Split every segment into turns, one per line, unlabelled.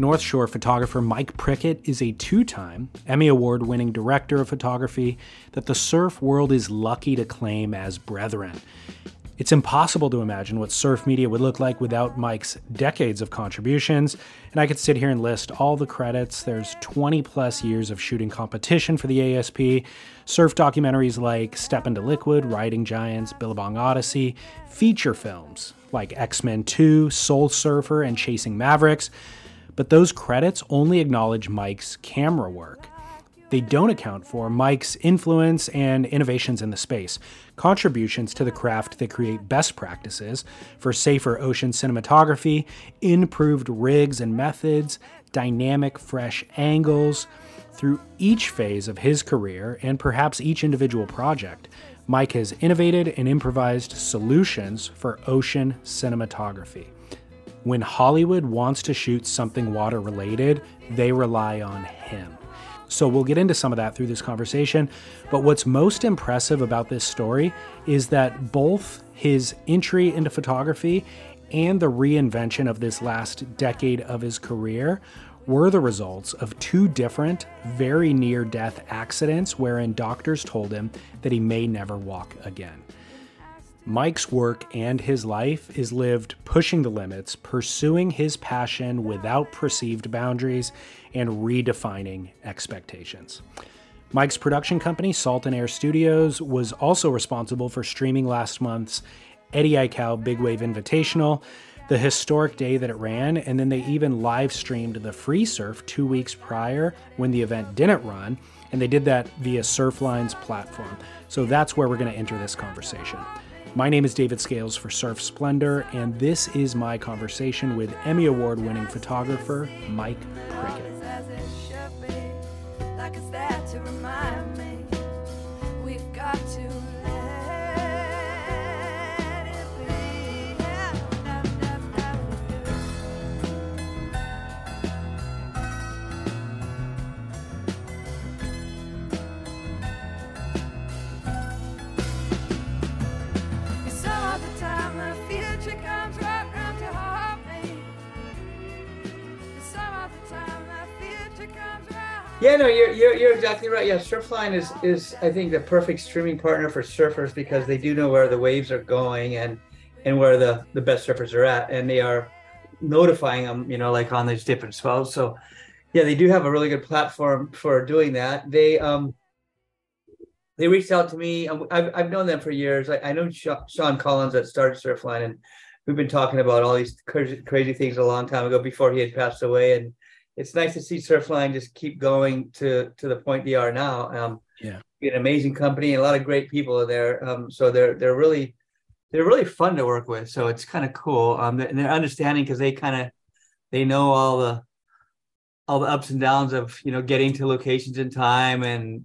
North Shore photographer Mike Prickett is a two time Emmy Award winning director of photography that the surf world is lucky to claim as brethren. It's impossible to imagine what surf media would look like without Mike's decades of contributions, and I could sit here and list all the credits. There's 20 plus years of shooting competition for the ASP, surf documentaries like Step into Liquid, Riding Giants, Billabong Odyssey, feature films like X Men 2, Soul Surfer, and Chasing Mavericks. But those credits only acknowledge Mike's camera work. They don't account for Mike's influence and innovations in the space, contributions to the craft that create best practices for safer ocean cinematography, improved rigs and methods, dynamic, fresh angles. Through each phase of his career and perhaps each individual project, Mike has innovated and improvised solutions for ocean cinematography. When Hollywood wants to shoot something water related, they rely on him. So we'll get into some of that through this conversation. But what's most impressive about this story is that both his entry into photography and the reinvention of this last decade of his career were the results of two different, very near death accidents wherein doctors told him that he may never walk again. Mike's work and his life is lived pushing the limits, pursuing his passion without perceived boundaries, and redefining expectations. Mike's production company, Salt and Air Studios, was also responsible for streaming last month's Eddie Aikau Big Wave Invitational, the historic day that it ran, and then they even live streamed the free surf two weeks prior when the event didn't run, and they did that via Surfline's platform. So that's where we're going to enter this conversation. My name is David Scales for Surf Splendor, and this is my conversation with Emmy Award winning photographer Mike Prickett.
Yeah, no, you're, you're you're exactly right. Yeah, Surfline is is I think the perfect streaming partner for surfers because they do know where the waves are going and and where the the best surfers are at, and they are notifying them, you know, like on these different swells. So, yeah, they do have a really good platform for doing that. They um they reached out to me. I've I've known them for years. I, I know Sean Collins that started Surfline, and we've been talking about all these crazy, crazy things a long time ago before he had passed away, and it's nice to see Surfline just keep going to to the point they are now. Um,
yeah,
an amazing company and a lot of great people are there. Um, so they're they're really they're really fun to work with. So it's kind of cool. Um, and they're understanding because they kind of they know all the all the ups and downs of you know getting to locations in time and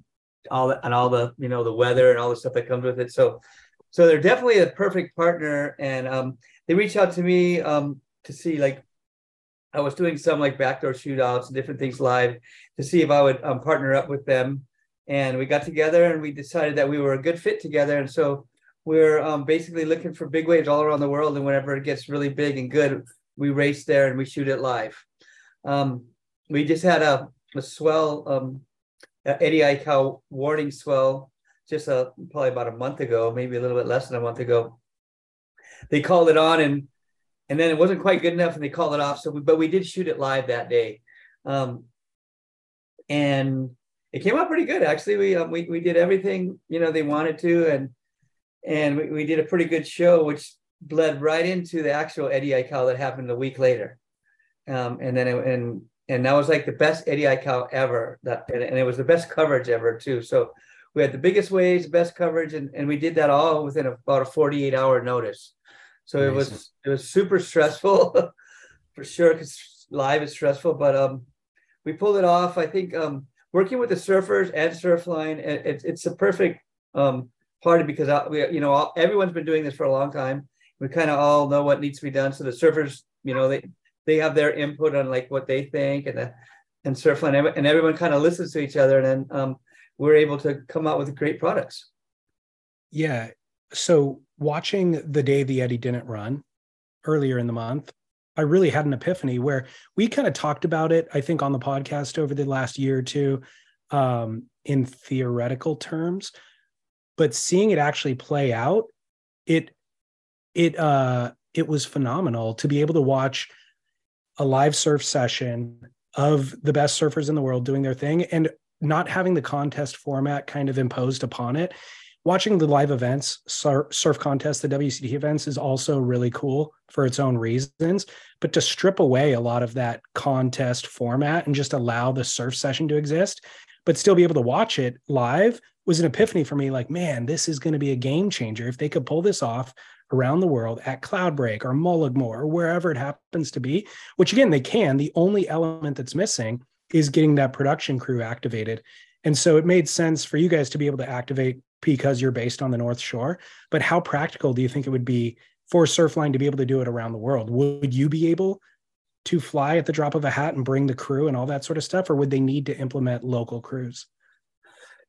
all the, and all the you know the weather and all the stuff that comes with it. So so they're definitely a perfect partner. And um, they reached out to me um, to see like I was doing some like backdoor shootouts and different things live to see if I would um, partner up with them. And we got together and we decided that we were a good fit together. And so we're um, basically looking for big waves all around the world. And whenever it gets really big and good, we race there and we shoot it live. Um, we just had a, a swell, um, Eddie Aikau warning swell just a, probably about a month ago, maybe a little bit less than a month ago. They called it on and and then it wasn't quite good enough and they called it off. So we, but we did shoot it live that day. Um, and it came out pretty good actually. We, um, we we did everything you know they wanted to. And and we, we did a pretty good show which bled right into the actual eddie aikau that happened a week later. Um, and then it, and and that was like the best eddie aikau ever. That and, and it was the best coverage ever too. So we had the biggest waves best coverage. And, and we did that all within about a 48 hour notice so Amazing. it was it was super stressful for sure because live is stressful, but um, we pulled it off. I think um, working with the surfers and Surfline, it, it's a perfect um, party because I, we, you know all, everyone's been doing this for a long time. We kind of all know what needs to be done. So the surfers, you know, they they have their input on like what they think, and the, and Surfline, and everyone kind of listens to each other, and then um, we're able to come out with great products.
Yeah. So watching the day the Eddie didn't run earlier in the month, I really had an epiphany where we kind of talked about it, I think, on the podcast over the last year or two um, in theoretical terms. But seeing it actually play out, it it uh it was phenomenal to be able to watch a live surf session of the best surfers in the world doing their thing and not having the contest format kind of imposed upon it watching the live events surf, surf contest the wct events is also really cool for its own reasons. But to strip away a lot of that contest format and just allow the surf session to exist but still be able to watch it live was an epiphany for me like man this is going to be a game changer. If they could pull this off around the world at cloudbreak or mullaghmore or wherever it happens to be which again they can the only element that's missing is getting that production crew activated. And so it made sense for you guys to be able to activate because you're based on the North Shore. But how practical do you think it would be for Surfline to be able to do it around the world? Would you be able to fly at the drop of a hat and bring the crew and all that sort of stuff, or would they need to implement local crews?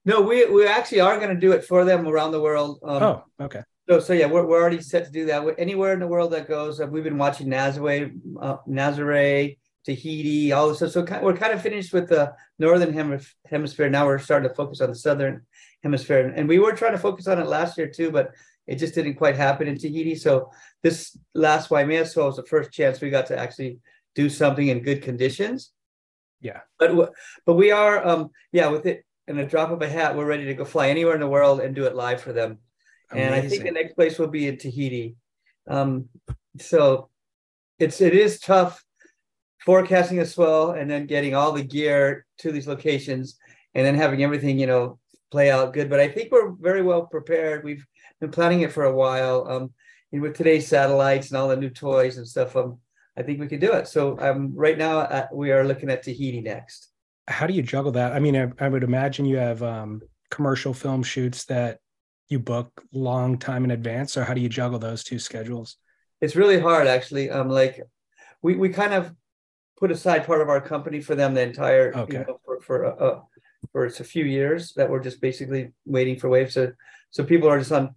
No, we we actually are going to do it for them around the world.
Um, oh, okay.
So, so yeah, we're, we're already set to do that. Anywhere in the world that goes, uh, we've been watching Nazare, uh, Nazare, Tahiti, all this. So, so we're kind of finished with the northern hemisphere. Now we're starting to focus on the southern hemisphere, and we were trying to focus on it last year too, but it just didn't quite happen in Tahiti. So this last Waimea was the first chance we got to actually do something in good conditions.
Yeah,
but but we are, um, yeah, with it in a drop of a hat, we're ready to go fly anywhere in the world and do it live for them. Amazing. And I think the next place will be in Tahiti. Um, so it's it is tough forecasting a swell and then getting all the gear to these locations and then having everything you know play out good but i think we're very well prepared. We've been planning it for a while. Um and with today's satellites and all the new toys and stuff um i think we can do it. So um right now uh, we are looking at tahiti next.
How do you juggle that? I mean i, I would imagine you have um commercial film shoots that you book long time in advance. Or how do you juggle those two schedules?
It's really hard actually. Um like we we kind of put aside part of our company for them the entire
okay.
you know, for for uh, uh, for it's a few years that we're just basically waiting for waves. So so people are just on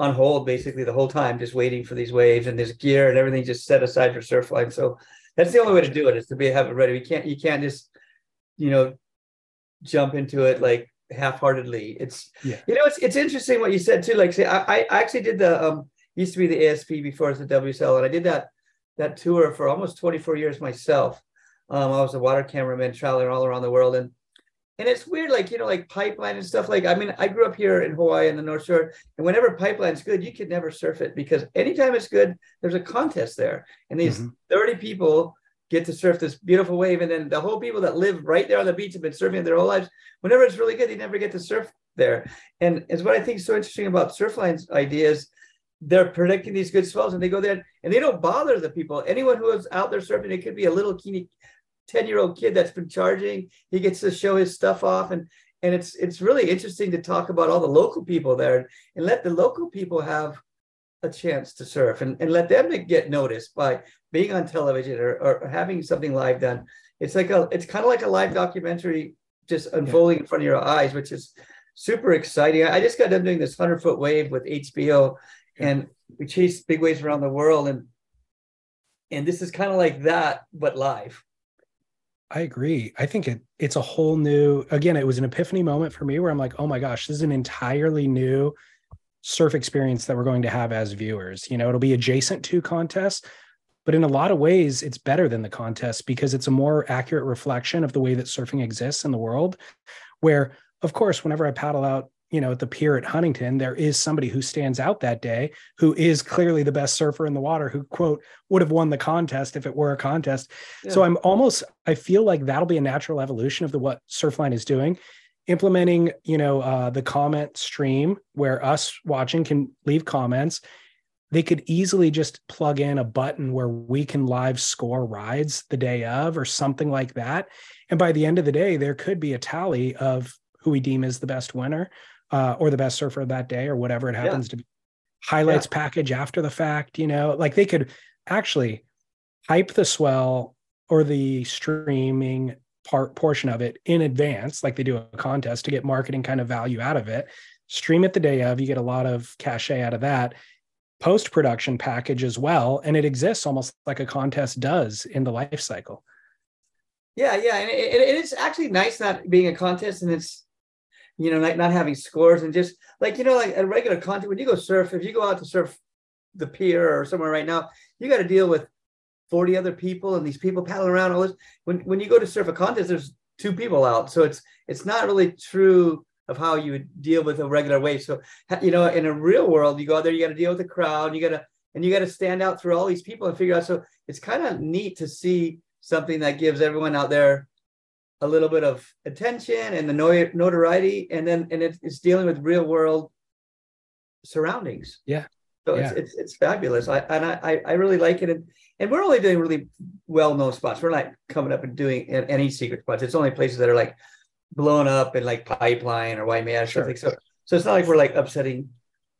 on hold basically the whole time, just waiting for these waves and there's gear and everything just set aside for Surfline. So that's the only way to do it is to be have it ready. We can't you can't just you know jump into it like half-heartedly. It's
yeah.
you know it's it's interesting what you said too. Like say I I actually did the um used to be the ASP before it's the WSL and I did that that tour for almost 24 years myself. Um, I was a water cameraman traveling all around the world. And and it's weird, like, you know, like pipeline and stuff. Like, I mean, I grew up here in Hawaii in the North Shore, and whenever pipeline's good, you could never surf it because anytime it's good, there's a contest there. And these mm-hmm. 30 people get to surf this beautiful wave. And then the whole people that live right there on the beach have been surfing their whole lives. Whenever it's really good, they never get to surf there. And it's what I think is so interesting about Surfline's ideas they're predicting these good swells and they go there and they don't bother the people. Anyone who is out there surfing, it could be a little teeny 10 year old kid that's been charging. He gets to show his stuff off. And and it's it's really interesting to talk about all the local people there and let the local people have a chance to surf and, and let them get noticed by being on television or, or having something live done. It's like a it's kind of like a live documentary just unfolding yeah. in front of your eyes, which is super exciting. I just got done doing this 100 foot wave with HBO and we chase big waves around the world and and this is kind of like that but live
i agree. I think it it's a whole new again it was an epiphany moment for me where i'm like oh my gosh this is an entirely new surf experience that we're going to have as viewers. You know it'll be adjacent to contests but in a lot of ways it's better than the contest because it's a more accurate reflection of the way that surfing exists in the world where of course whenever i paddle out you know, at the pier at Huntington, there is somebody who stands out that day who is clearly the best surfer in the water, who quote would have won the contest if it were a contest. Yeah. So I'm almost I feel like that'll be a natural evolution of the what Surfline is doing, implementing you know uh, the comment stream where us watching can leave comments. They could easily just plug in a button where we can live score rides the day of or something like that. And by the end of the day, there could be a tally of who we deem as the best winner uh, or the best surfer of that day or whatever it happens yeah. to be highlights yeah. package after the fact you know like they could actually hype the swell or the streaming part portion of it in advance like they do a contest to get marketing kind of value out of it stream it the day of you get a lot of cachet out of that post production package as well, and it exists almost like a contest does in the life cycle.
Yeah, yeah, and it, it is actually nice not being a contest, and it's you know not, not having scores and just like you know like a regular contest when you go surf, if you go out to surf the pier or somewhere right now, you got to deal with 40 other people and these people paddling around all this. When when you go to surf a contest, there's two people out. So it's it's not really true of how you would deal with a regular wave. So you know, in a real world, you go out there, you got to deal with the crowd, you got to and you got to stand out through all these people and figure out. So it's kind of neat to see something that gives everyone out there a little bit of attention and the notoriety, and then and it's, it's dealing with real world surroundings.
Yeah.
So yeah. it's, it's it's fabulous. I and I I really like it. And and we're only doing really well known spots. We're not coming up and doing any secret spots. It's only places that are like blown up and like Pipeline or Waimea or sure. something. So so it's not like we're like upsetting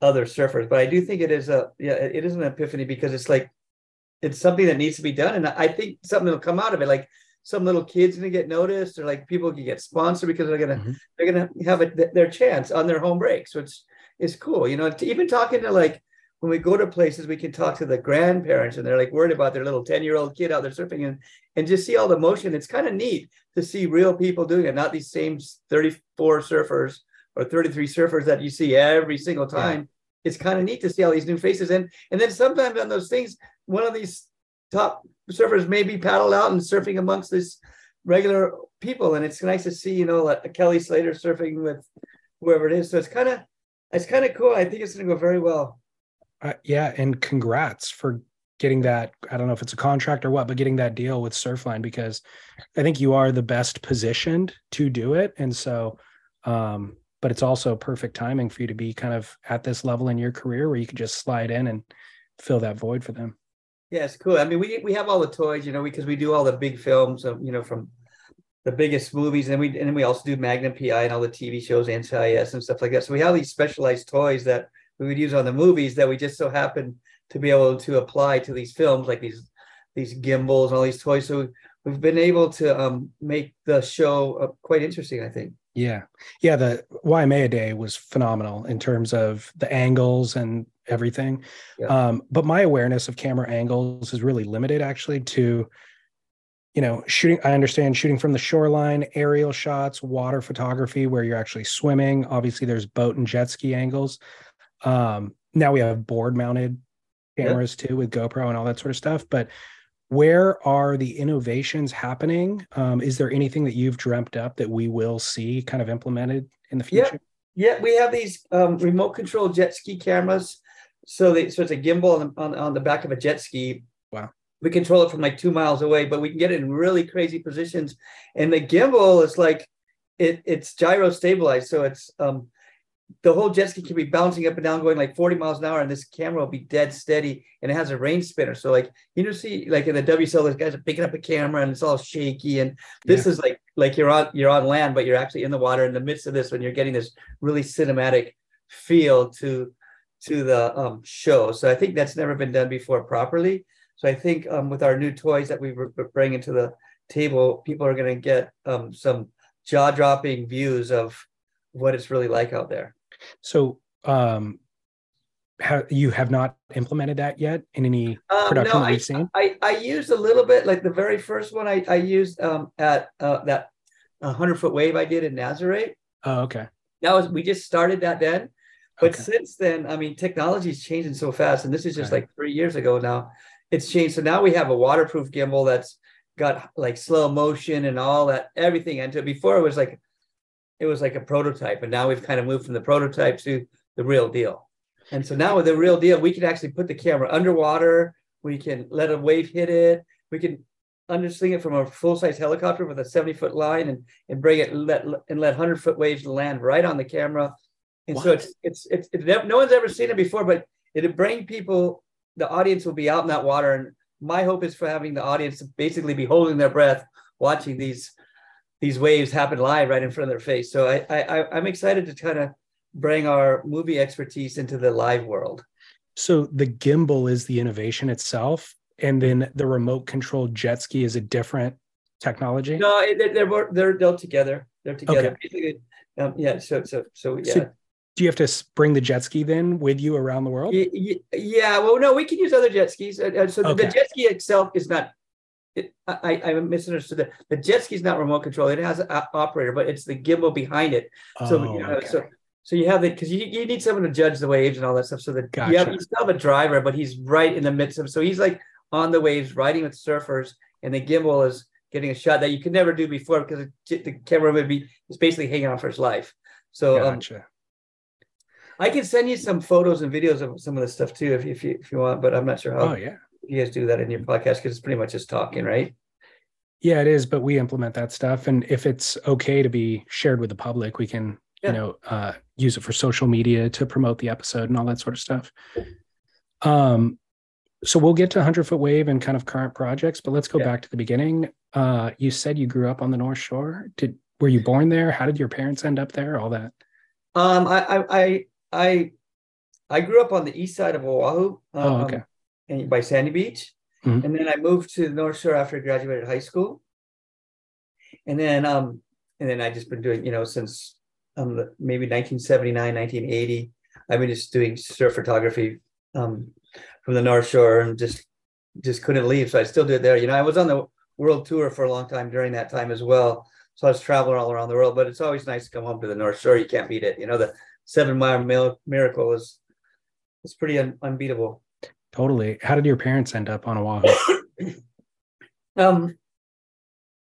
other surfers. But I do think it is a yeah it is an epiphany because it's like it's something that needs to be done, and I think something will come out of it. Like some little kids gonna get noticed, or like people can get sponsored because they're gonna mm-hmm. they're gonna have a, their chance on their home break. So it's it's cool, you know. Even talking to like when we go to places, we can talk to the grandparents and they're like worried about their little 10 year old kid out there surfing and, and just see all the motion. It's kind of neat to see real people doing it, not these same 34 surfers or 33 surfers that you see every single time. Yeah. It's kind of neat to see all these new faces. And, and then sometimes on those things, one of these top surfers may be paddled out and surfing amongst this regular people. And it's nice to see, you know, like Kelly Slater surfing with whoever it is. So it's kind of, it's kind of cool. I think it's going to go very well.
Uh, yeah, and congrats for getting that. I don't know if it's a contract or what, but getting that deal with Surfline because I think you are the best positioned to do it. And so, um, but it's also perfect timing for you to be kind of at this level in your career where you could just slide in and fill that void for them.
Yeah, it's cool. I mean, we we have all the toys, you know, because we do all the big films, of, you know, from the biggest movies, and we and then we also do Magnum PI and all the TV shows, NCIS and stuff like that. So we have these specialized toys that we would use on the movies that we just so happen to be able to apply to these films, like these these gimbals, and all these toys. So we've been able to um, make the show uh, quite interesting. I think.
Yeah, yeah. The Waimea Day was phenomenal in terms of the angles and everything. Yeah. Um, but my awareness of camera angles is really limited, actually, to you know shooting i understand shooting from the shoreline aerial shots water photography where you're actually swimming obviously there's boat and jet ski angles um, now we have board mounted cameras yep. too with GoPro and all that sort of stuff. But where are the innovations happening? Um, is there anything that you've dreamt up that we will see kind of implemented in the future?
Yeah, yeah we have these um, remote control jet ski cameras. So, they, so it's a gimbal on, on, on the back of a jet ski.
Wow.
We control it from like two miles away, but we can get it in really crazy positions. And the gimbal is like it, it's gyro stabilized, so it's um, the whole jet ski can be bouncing up and down, going like 40 miles an hour, and this camera will be dead steady, and it has a range spinner. So like you know, see like in the WSL, those guys are picking up a camera and it's all shaky, and this yeah. is like like you're on you're on land, but you're actually in the water in the midst of this when you're getting this really cinematic feel to to the um, show. So I think that's never been done before properly. So I think um, with our new toys that we are bringing to the table, people are going to get um, some jaw dropping views of what it's really like out there.
So, um, you have not implemented that yet in any um, production no, that we've seen?
I, I used a little bit, like the very first one I, I used um, at uh, that 100 foot wave I did in Nazare.
Oh, okay.
That was, we just started that then. But okay. since then, I mean, technology is changing so fast. And this is just right. like three years ago now. It's changed. So now we have a waterproof gimbal that's got like slow motion and all that, everything into it. Before it was like it was like a prototype, and now we've kind of moved from the prototype to the real deal. And so now with the real deal, we can actually put the camera underwater. We can let a wave hit it. We can undersling it from a full size helicopter with a 70 foot line and, and bring it let, and let 100 foot waves land right on the camera. And what? so it's, it's, it's, it's, no one's ever seen it before, but it'll bring people, the audience will be out in that water. And my hope is for having the audience basically be holding their breath, watching these these waves happen live right in front of their face. So I, I I'm excited to kind of bring our movie expertise into the live world.
So the gimbal is the innovation itself, and then the remote controlled jet ski is a different technology.
No, they're they're they're, they're together. They're together. Okay. Um, yeah. So so so yeah. So
do you have to bring the jet ski then with you around the world?
Yeah, well, no, we can use other jet skis. Uh, uh, so okay. the jet ski itself is not. It, I, I misunderstood that the jet ski is not remote control. It has an operator, but it's the gimbal behind it. So oh, you know, okay. so so you have it because you, you need someone to judge the waves and all that stuff. So that gotcha. you, have, you still have a driver, but he's right in the midst of. So he's like on the waves, riding with surfers, and the gimbal is getting a shot that you could never do before because the camera would be is basically hanging on for his life. So um, gotcha. um, I can send you some photos and videos of some of this stuff too, if if you, if you want. But I'm not sure how.
Oh yeah.
You guys do that in your podcast because it's pretty much just talking, right?
Yeah, it is. But we implement that stuff, and if it's okay to be shared with the public, we can yeah. you know uh, use it for social media to promote the episode and all that sort of stuff. Um, so we'll get to 100 foot wave and kind of current projects, but let's go yeah. back to the beginning. Uh, you said you grew up on the North Shore. Did were you born there? How did your parents end up there? All that.
Um, I I I I grew up on the east side of Oahu. Um, oh, okay. By Sandy Beach, mm-hmm. and then I moved to the North Shore after I graduated high school. And then um, and then I just been doing you know since um maybe 1979, 1980. I've been just doing surf photography um from the North Shore and just just couldn't leave. So I still do it there. You know, I was on the world tour for a long time during that time as well. So I was traveling all around the world, but it's always nice to come home to the North Shore. You can't beat it. You know, the seven mile miracle is it's pretty un- unbeatable.
Totally. How did your parents end up on Oahu?
um,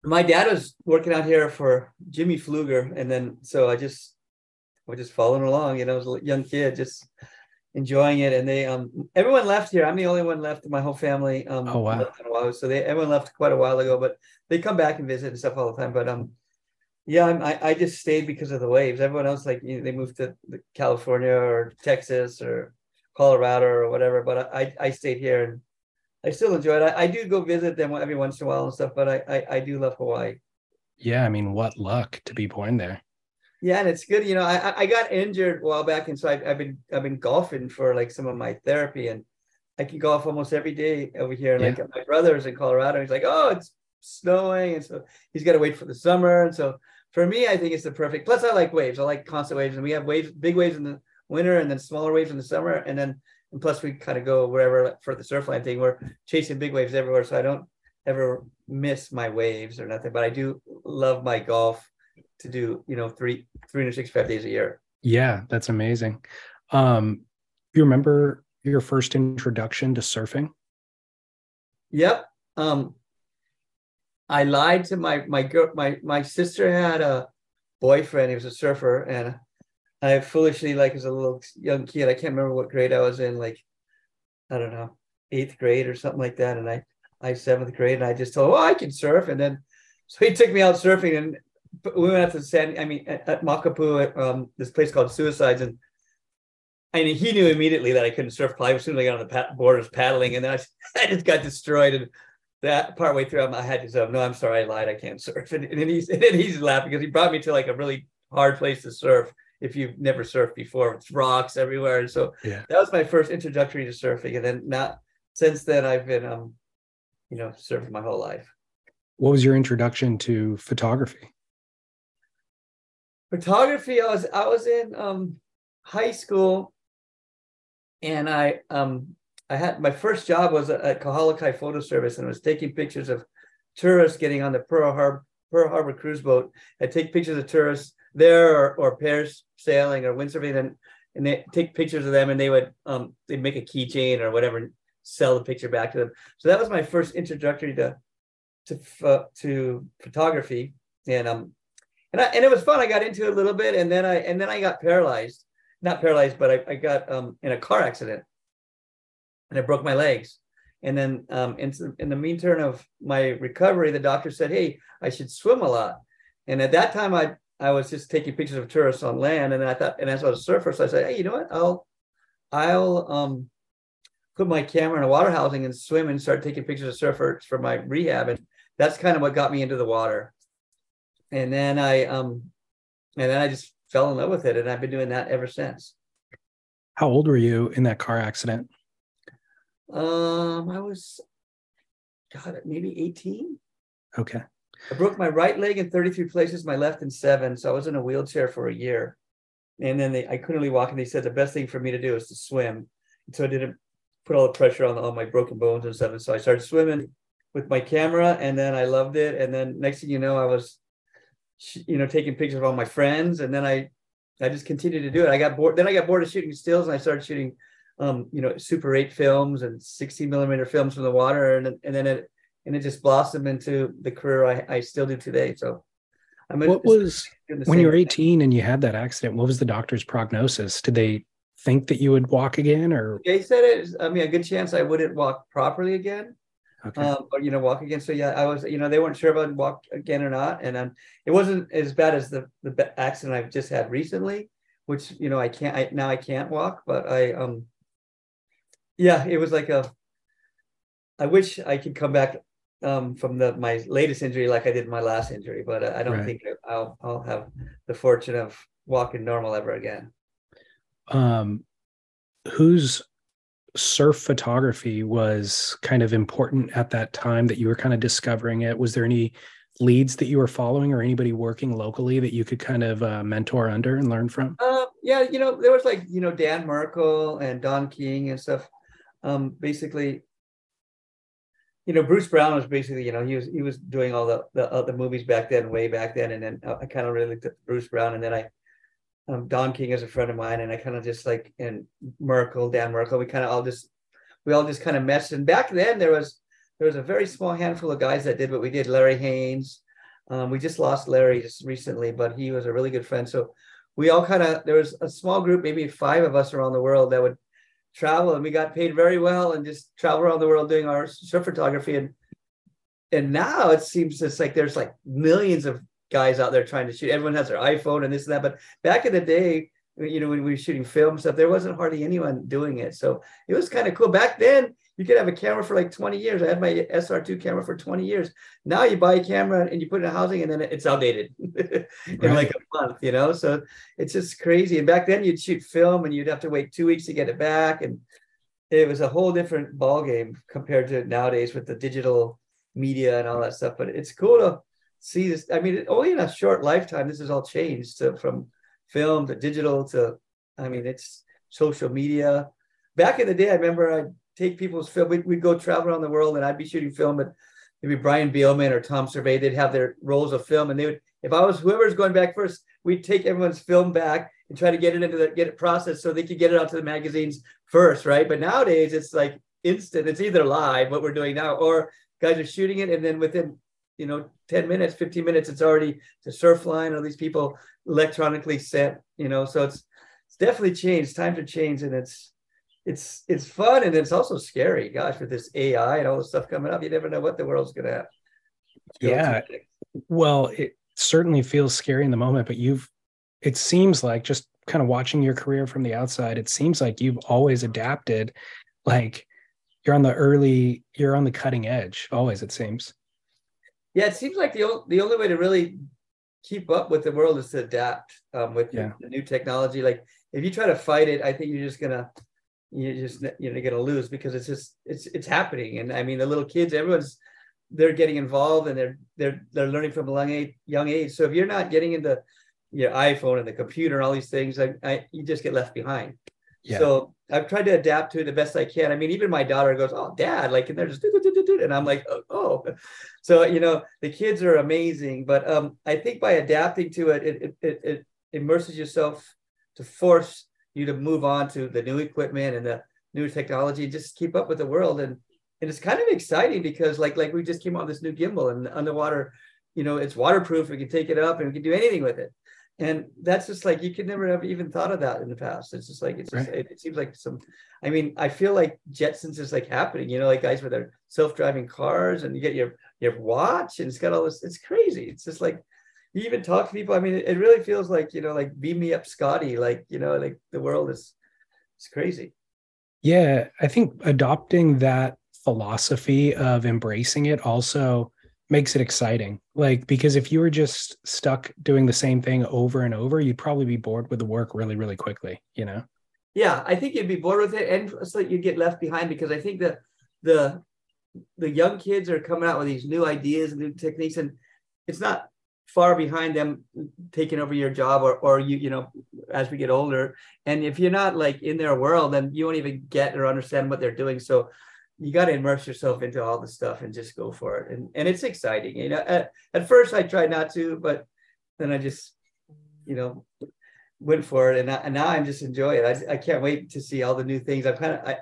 my dad was working out here for Jimmy Pflueger, and then so I just I was just following along. You know, I was a young kid, just enjoying it. And they um everyone left here. I'm the only one left in my whole family. Um
oh wow.
So they everyone left quite a while ago, but they come back and visit and stuff all the time. But um yeah, i I just stayed because of the waves. Everyone else like you know, they moved to California or Texas or Colorado or whatever. But I I stayed here and I still enjoy it. I, I do go visit them every once in a while and stuff. But I, I I do love Hawaii.
Yeah, I mean, what luck to be born there.
Yeah, and it's good. You know, I I got injured a while back, and so I, have been I've been golfing for like some of my therapy, and I can golf almost every day over here. And yeah. like my brother's in Colorado, he's like, oh, it's snowing, and so he's got to wait for the summer. And so for me, I think it's the perfect. Plus, I like waves. I like constant waves, and we have waves, big waves in the winter, and then smaller waves in the summer, and then and plus we kind of go wherever for the surfline thing. We're chasing big waves everywhere, so I don't ever miss my waves or nothing. But I do love my golf to do you know three 365 days a year
yeah that's amazing um you remember your first introduction to surfing
yep um i lied to my my girl my my sister had a boyfriend he was a surfer and i foolishly like as a little young kid i can't remember what grade i was in like i don't know eighth grade or something like that and i i seventh grade and i just told him oh i can surf and then so he took me out surfing and we went out to San, I mean, at, at Makapu'u, um, this place called Suicides, and and he knew immediately that I couldn't surf. Probably as soon as I got on the pad- borders paddling, and then I, I just got destroyed. And that part way through, I had to say, "No, I'm sorry, I lied. I can't surf." And, and then he's and then he's laughing because he brought me to like a really hard place to surf if you've never surfed before. It's rocks everywhere, and so yeah. that was my first introductory to surfing. And then not since then, I've been, um, you know, surfing my whole life.
What was your introduction to photography?
photography i was i was in um high school and i um i had my first job was at Kahalakai photo service and I was taking pictures of tourists getting on the pearl harbor pearl harbor cruise boat i take pictures of tourists there or, or pairs sailing or windsurfing and and they take pictures of them and they would um they'd make a keychain or whatever and sell the picture back to them so that was my first introductory to to uh, to photography and um and I, and it was fun. I got into it a little bit, and then I and then I got paralyzed. Not paralyzed, but I, I got um, in a car accident, and I broke my legs. And then um, in, in the mean turn of my recovery, the doctor said, "Hey, I should swim a lot." And at that time, I I was just taking pictures of tourists on land, and I thought, and as I was a surfer, so I said, "Hey, you know what? I'll I'll um, put my camera in a water housing and swim and start taking pictures of surfers for my rehab." And that's kind of what got me into the water and then I um and then I just fell in love with it and I've been doing that ever since.
How old were you in that car accident?
Um I was God, maybe 18.
Okay.
I broke my right leg in 33 places, my left in seven. So I was in a wheelchair for a year. and then they I couldn't really walk, and they said the best thing for me to do is to swim. And so I didn't put all the pressure on on my broken bones and stuff. And so I started swimming with my camera, and then I loved it. And then next thing you know, I was, you know, taking pictures of all my friends, and then I I just continued to do it. I got bored. Then I got bored of shooting stills, and I started shooting, um, you know, Super 8 films and 16 millimeter films from the water, and and then it and it just blossomed into the career I, I still do today. So,
I'm what was when you were 18 thing. and you had that accident? What was the doctor's prognosis? Did they think that you would walk again, or
they said it? I mean, a good chance I wouldn't walk properly again. Okay. Um, or you know, walk again. So yeah, I was. You know, they weren't sure if I'd walk again or not, and um, it wasn't as bad as the the accident I've just had recently, which you know I can't. I now I can't walk, but I um. Yeah, it was like a. I wish I could come back um, from the my latest injury like I did my last injury, but uh, I don't right. think I'll I'll have the fortune of walking normal ever again.
Um, whose surf photography was kind of important at that time that you were kind of discovering it? Was there any leads that you were following or anybody working locally that you could kind of uh, mentor under and learn from?
Uh, yeah, you know, there was like, you know, Dan Merkel and Don King and stuff. Um, basically, you know, Bruce Brown was basically, you know, he was he was doing all the the, uh, movies back then, way back then, and then I kind of really looked at Bruce Brown, and then I, um, Don King is a friend of mine, and I kind of just like and Merkel, Dan Merkel, we kind of all just we all just kind of meshed. And back then there was there was a very small handful of guys that did what we did. Larry Haines, um, we just lost Larry just recently, but he was a really good friend. So we all kind of there was a small group, maybe five of us around the world that would travel and we got paid very well and just travel around the world doing our surf photography. And and now it seems just like there's like millions of guys out there trying to shoot. Everyone has their iphone and this and that. But back in the day you know when we were shooting film stuff there wasn't hardly anyone doing it. So it was kind of cool. Back then you could have a camera for like 20 years. I had my SR2 camera for 20 years. Now you buy a camera and you put it in a housing and then it's outdated in right. like a month, you know? So it's just crazy. And back then you'd shoot film and you'd have to wait two weeks to get it back. And it was a whole different ball game compared to nowadays with the digital media and all that stuff. But it's cool to see this. I mean, only in a short lifetime, this has all changed to, from film to digital to, I mean, it's social media. Back in the day, I remember I take people's film. We'd, we'd go travel around the world and I'd be shooting film and maybe Brian Bielmann or Tom Servais, they'd have their rolls of film and they would, if I was whoever's going back first, we'd take everyone's film back and try to get it into the, get it processed so they could get it out to the magazines first, right? But nowadays it's like instant, it's either live, what we're doing now, or guys are shooting it and then within, you know, 10 minutes, 15 minutes, it's already to Surfline, all these people electronically sent, you know, so it's, it's definitely changed. Times are changed and it's, it's it's fun and it's also scary. Gosh, with this AI and all this stuff coming up, you never know what the world's gonna have.
Yeah. Well, it certainly feels scary in the moment, but you've it seems like just kind of watching your career from the outside, it seems like you've always adapted. Like you're on the early, you're on the cutting edge, always, it seems.
Yeah, it seems like the, the only way to really keep up with the world is to adapt um, with yeah. the, the new technology. Like if you try to fight it, I think you're just gonna you're just you know going to lose because it's just it's it's happening and i mean the little kids everyone's they're getting involved and they're they're they're learning from a young age, young age so if you're not getting into your iphone and the computer and all these things I, I you just get left behind yeah. so i've tried to adapt to it the best i can i mean even my daughter goes oh dad like and they're just and i'm like oh, oh. so you know the kids are amazing but um i think by adapting to it it it, it immerses yourself to force you to move on to the new equipment and the new technology, just keep up with the world. And and it's kind of exciting because like like we just came on this new gimbal and underwater, you know, it's waterproof. We can take it up and we can do anything with it. And that's just like you could never have even thought of that in the past. It's just like it's just right. it, it, seems like some. I mean, I feel like Jetsons is like happening. You know, like guys with their self-driving cars, and you get your your watch, and it's got all this. It's crazy. It's just like you even talk to people. I mean, it, it really feels like, you know, like beam me up, Scotty. Like, you know, like the world is it's crazy.
Yeah. I think adopting that philosophy of embracing it also makes it exciting. Like, because if you were just stuck doing the same thing over and over, you'd probably be bored with the work really, really quickly, you know?
Yeah, I think you'd be bored with it and it's like you get left behind because I think that the the young kids are coming out with these new ideas and new techniques and it's not far behind them taking over your job or or you you know as we get older. And if you're not like in their world then you won't even get or understand what they're doing. So you got to immerse yourself into all the stuff and just go for it. And and it's exciting you know. At, at first i tried not to but then i just you know went for it. And, I, and now i'm just enjoying it. I, I can't wait to see all the new things. I kind of i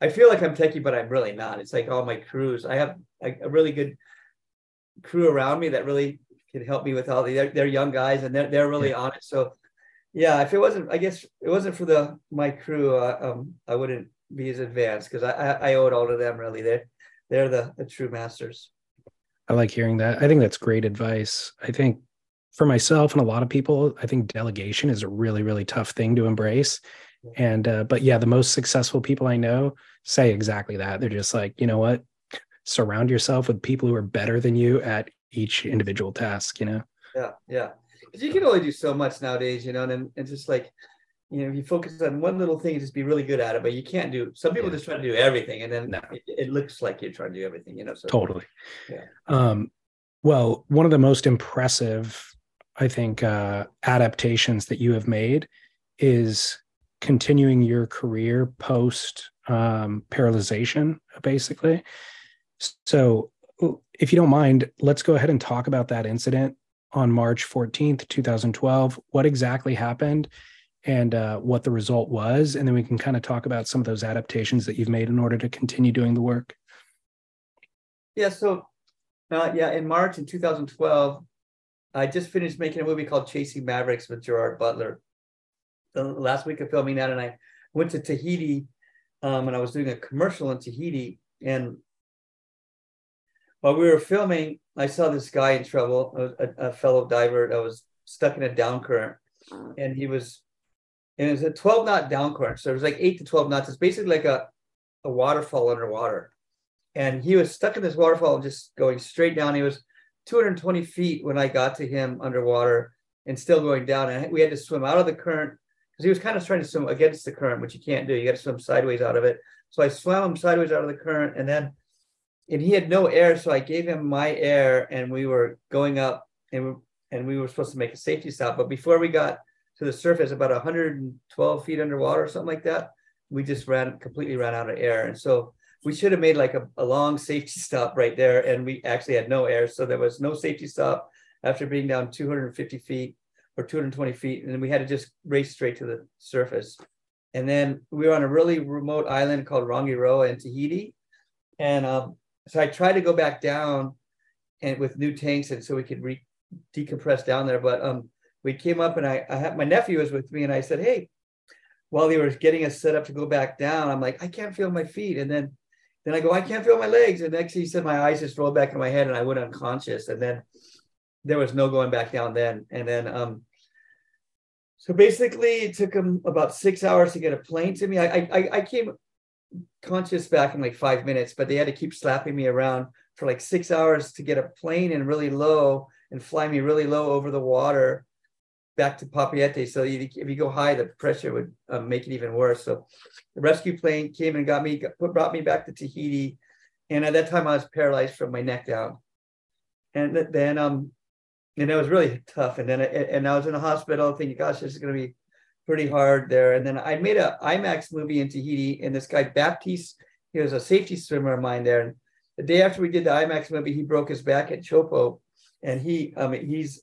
i feel like i'm techie but i'm really not. It's like all my crews. I have a, a really good crew around me that really can help me with all the they're, they're young guys and they're, they're really yeah. on it. So yeah if it wasn't i guess it wasn't for the my crew uh, um i wouldn't be as advanced because I, I, I owe it all to them really. They're they're the, the true masters.
I like hearing that. I think that's great advice. I think for myself and a lot of people i think delegation is a really really tough thing to embrace. And uh, but yeah the most successful people i know say exactly that. They're just like you know what? Surround yourself with people who are better than you at each individual task you know?
Yeah yeah. Because you can only do so much nowadays you know and it's just like you know you focus on one little thing just be really good at it but you can't do some people yeah. just try to do everything and then no. it, it, looks like you're trying to do everything you know so
totally. Yeah. Um well one of the most impressive i think uh adaptations that you have made is continuing your career post um paralyzation basically. So if you don't mind, let's go ahead and talk about that incident on March 14th, 2012. What exactly happened and uh, what the result was. And then we can kind of talk about some of those adaptations that you've made in order to continue doing the work.
Yeah. So, uh, yeah, in March in 2012, I just finished making a movie called Chasing Mavericks with Gerard Butler. The last week of filming that, and I went to Tahiti um, and I was doing a commercial in Tahiti. And while we were filming, I saw this guy in trouble, a, a fellow diver that was stuck in a down current, and he was, and it was a 12 knot down current. So it was like eight to 12 knots. It's basically like a, a waterfall underwater. And he was stuck in this waterfall, just going straight down. He was 220 feet when I got to him underwater and still going down. And we had to swim out of the current because he was kind of trying to swim against the current, which you can't do. You got to swim sideways out of it. So I swam him sideways out of the current and then and he had no air, so I gave him my air, and we were going up, and and we were supposed to make a safety stop. But before we got to the surface, about 112 feet underwater, or something like that, we just ran completely ran out of air, and so we should have made like a, a long safety stop right there, and we actually had no air, so there was no safety stop after being down 250 feet or 220 feet, and then we had to just race straight to the surface. And then we were on a really remote island called Rangiroa in Tahiti, and um, so I tried to go back down and with new tanks and so we could re- decompress down there. But um, we came up and I, I had my nephew was with me and I said, Hey, while they were getting us set up to go back down, I'm like, I can't feel my feet. And then then I go, I can't feel my legs. And next he said my eyes just rolled back in my head and I went unconscious. And then there was no going back down then. And then um so basically it took him about six hours to get a plane to me. I I I came conscious back in like five minutes, but they had to keep slapping me around for like six hours to get a plane in really low and fly me really low over the water back to Papeete. So if you go high, the pressure would um, make it even worse. So the rescue plane came and got me, got, brought me back to Tahiti. And at that time, I was paralyzed from my neck down. And then, um, and it was really tough. And then, and I was in a hospital thinking, gosh, this is going to be pretty hard there. And then I made a IMAX movie in Tahiti, and this guy Baptiste, he was a safety swimmer of mine there. And the day after we did the IMAX movie, he broke his back at Chopo, and he, mean, he's,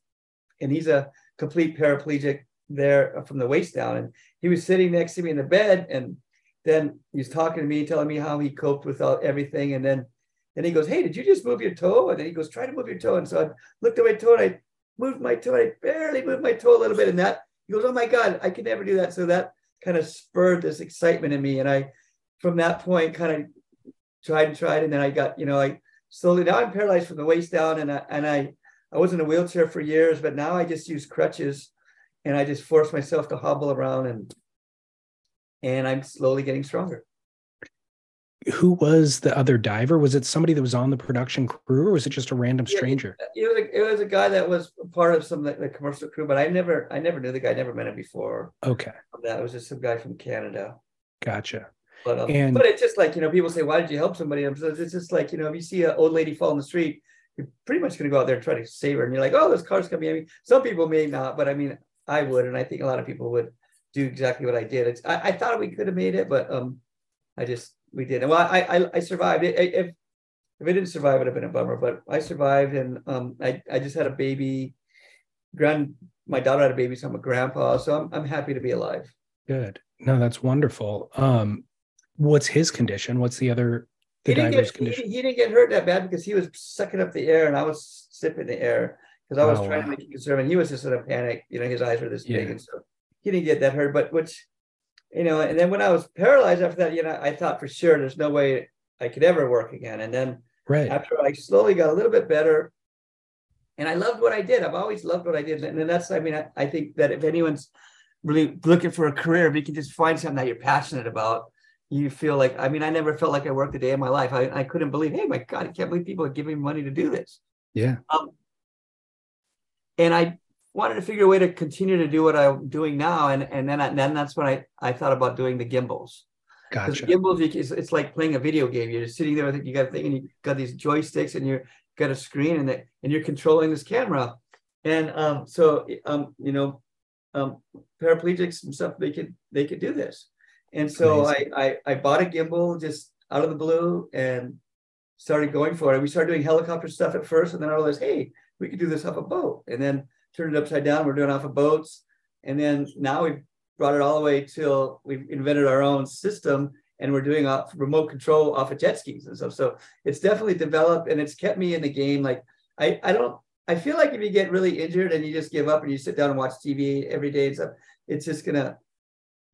and he's a complete paraplegic there from the waist down. And he was sitting next to me in the bed, and then he was talking to me, telling me how he coped with all, everything. And then, then he goes, "Hey, did you just move your toe?" And then he goes, "Try to move your toe." And so I looked at my toe, and I moved my toe. And I barely moved my toe a little bit, and that he goes, Oh my God, I could never do that. So that kind of spurred this excitement in me. And I, from that point, kind of tried and tried. And then I got, you know, I slowly, now I'm paralyzed from the waist down. And I, and I, I was in a wheelchair for years, but now I just use crutches and I just force myself to hobble around and, and I'm slowly getting stronger
who was the other diver? Was it somebody that was on the production crew, or was it just a random stranger?
Yeah, it, was a, it was a guy that was part of some of the, the, commercial crew, but I never I never knew the guy. I never met him before.
Okay,
that was just some guy from Canada.
Gotcha.
But um, and, but it's just like you know, people say, "Why did you help somebody?" It's just like you know, if you see an old lady fall in the street, you're pretty much going to go out there and try to save her. And you're like, oh, this car's coming. I mean, some people may not, but I mean, I would, and I think a lot of people would do exactly what I did. It's, I, I thought we could have made it, but um, I just we didn't. Well, I I, I survived. It, if if I didn't survive, it would have been a bummer. But I survived, and um, I I just had a baby. Grand, my daughter had a baby, so I'm a grandpa. So I'm I'm happy to be alive.
Good. No, that's wonderful. Um, what's his condition? What's the other the
he didn't,
diver's
get,
condition?
he, he didn't get hurt that bad because he was sucking up the air and I was sipping the air because I was
Oh,
trying
wow.
to make him conserve and he was just in a panic. You know, his eyes were this big and so he didn't get that hurt. But which, you know, and then when I was paralyzed after that, you know, I thought for sure there's no way I could ever work again. And then
Right.
after I slowly got a little bit better, and I loved what I did. I've always loved what I did, and that's I mean I, I think that if anyone's really looking for a career, if you can just find something that you're passionate about, you feel like I mean I never felt like I worked a day in my life. I, I couldn't believe, hey my God, I can't believe people are giving me money to do this.
Yeah.
Um, and I wanted to figure a way to continue to do what I'm doing now, and and then I, then that's when I I thought about doing the gimbals. Because
Gotcha.
gimbals, it's, it's like playing a video game. You're just sitting there with you got a thing, and you got these joysticks, and you're got a screen, and that and you're controlling this camera. And um, so um, you know, um, paraplegics and stuff, they could they could do this. And so I, I I bought a gimbal just out of the blue and started going for it. We started doing helicopter stuff at first, and then I realized, hey, we could do this off a boat, and then turned it upside down. We're doing off of boats, and then now we've brought it all the way till we've invented our own system, and we're doing off remote control off of jet skis and stuff. So it's definitely developed, and it's kept me in the game. Like I I don't. I feel like if you get really injured and you just give up and you sit down and watch TV every day and stuff, it's just gonna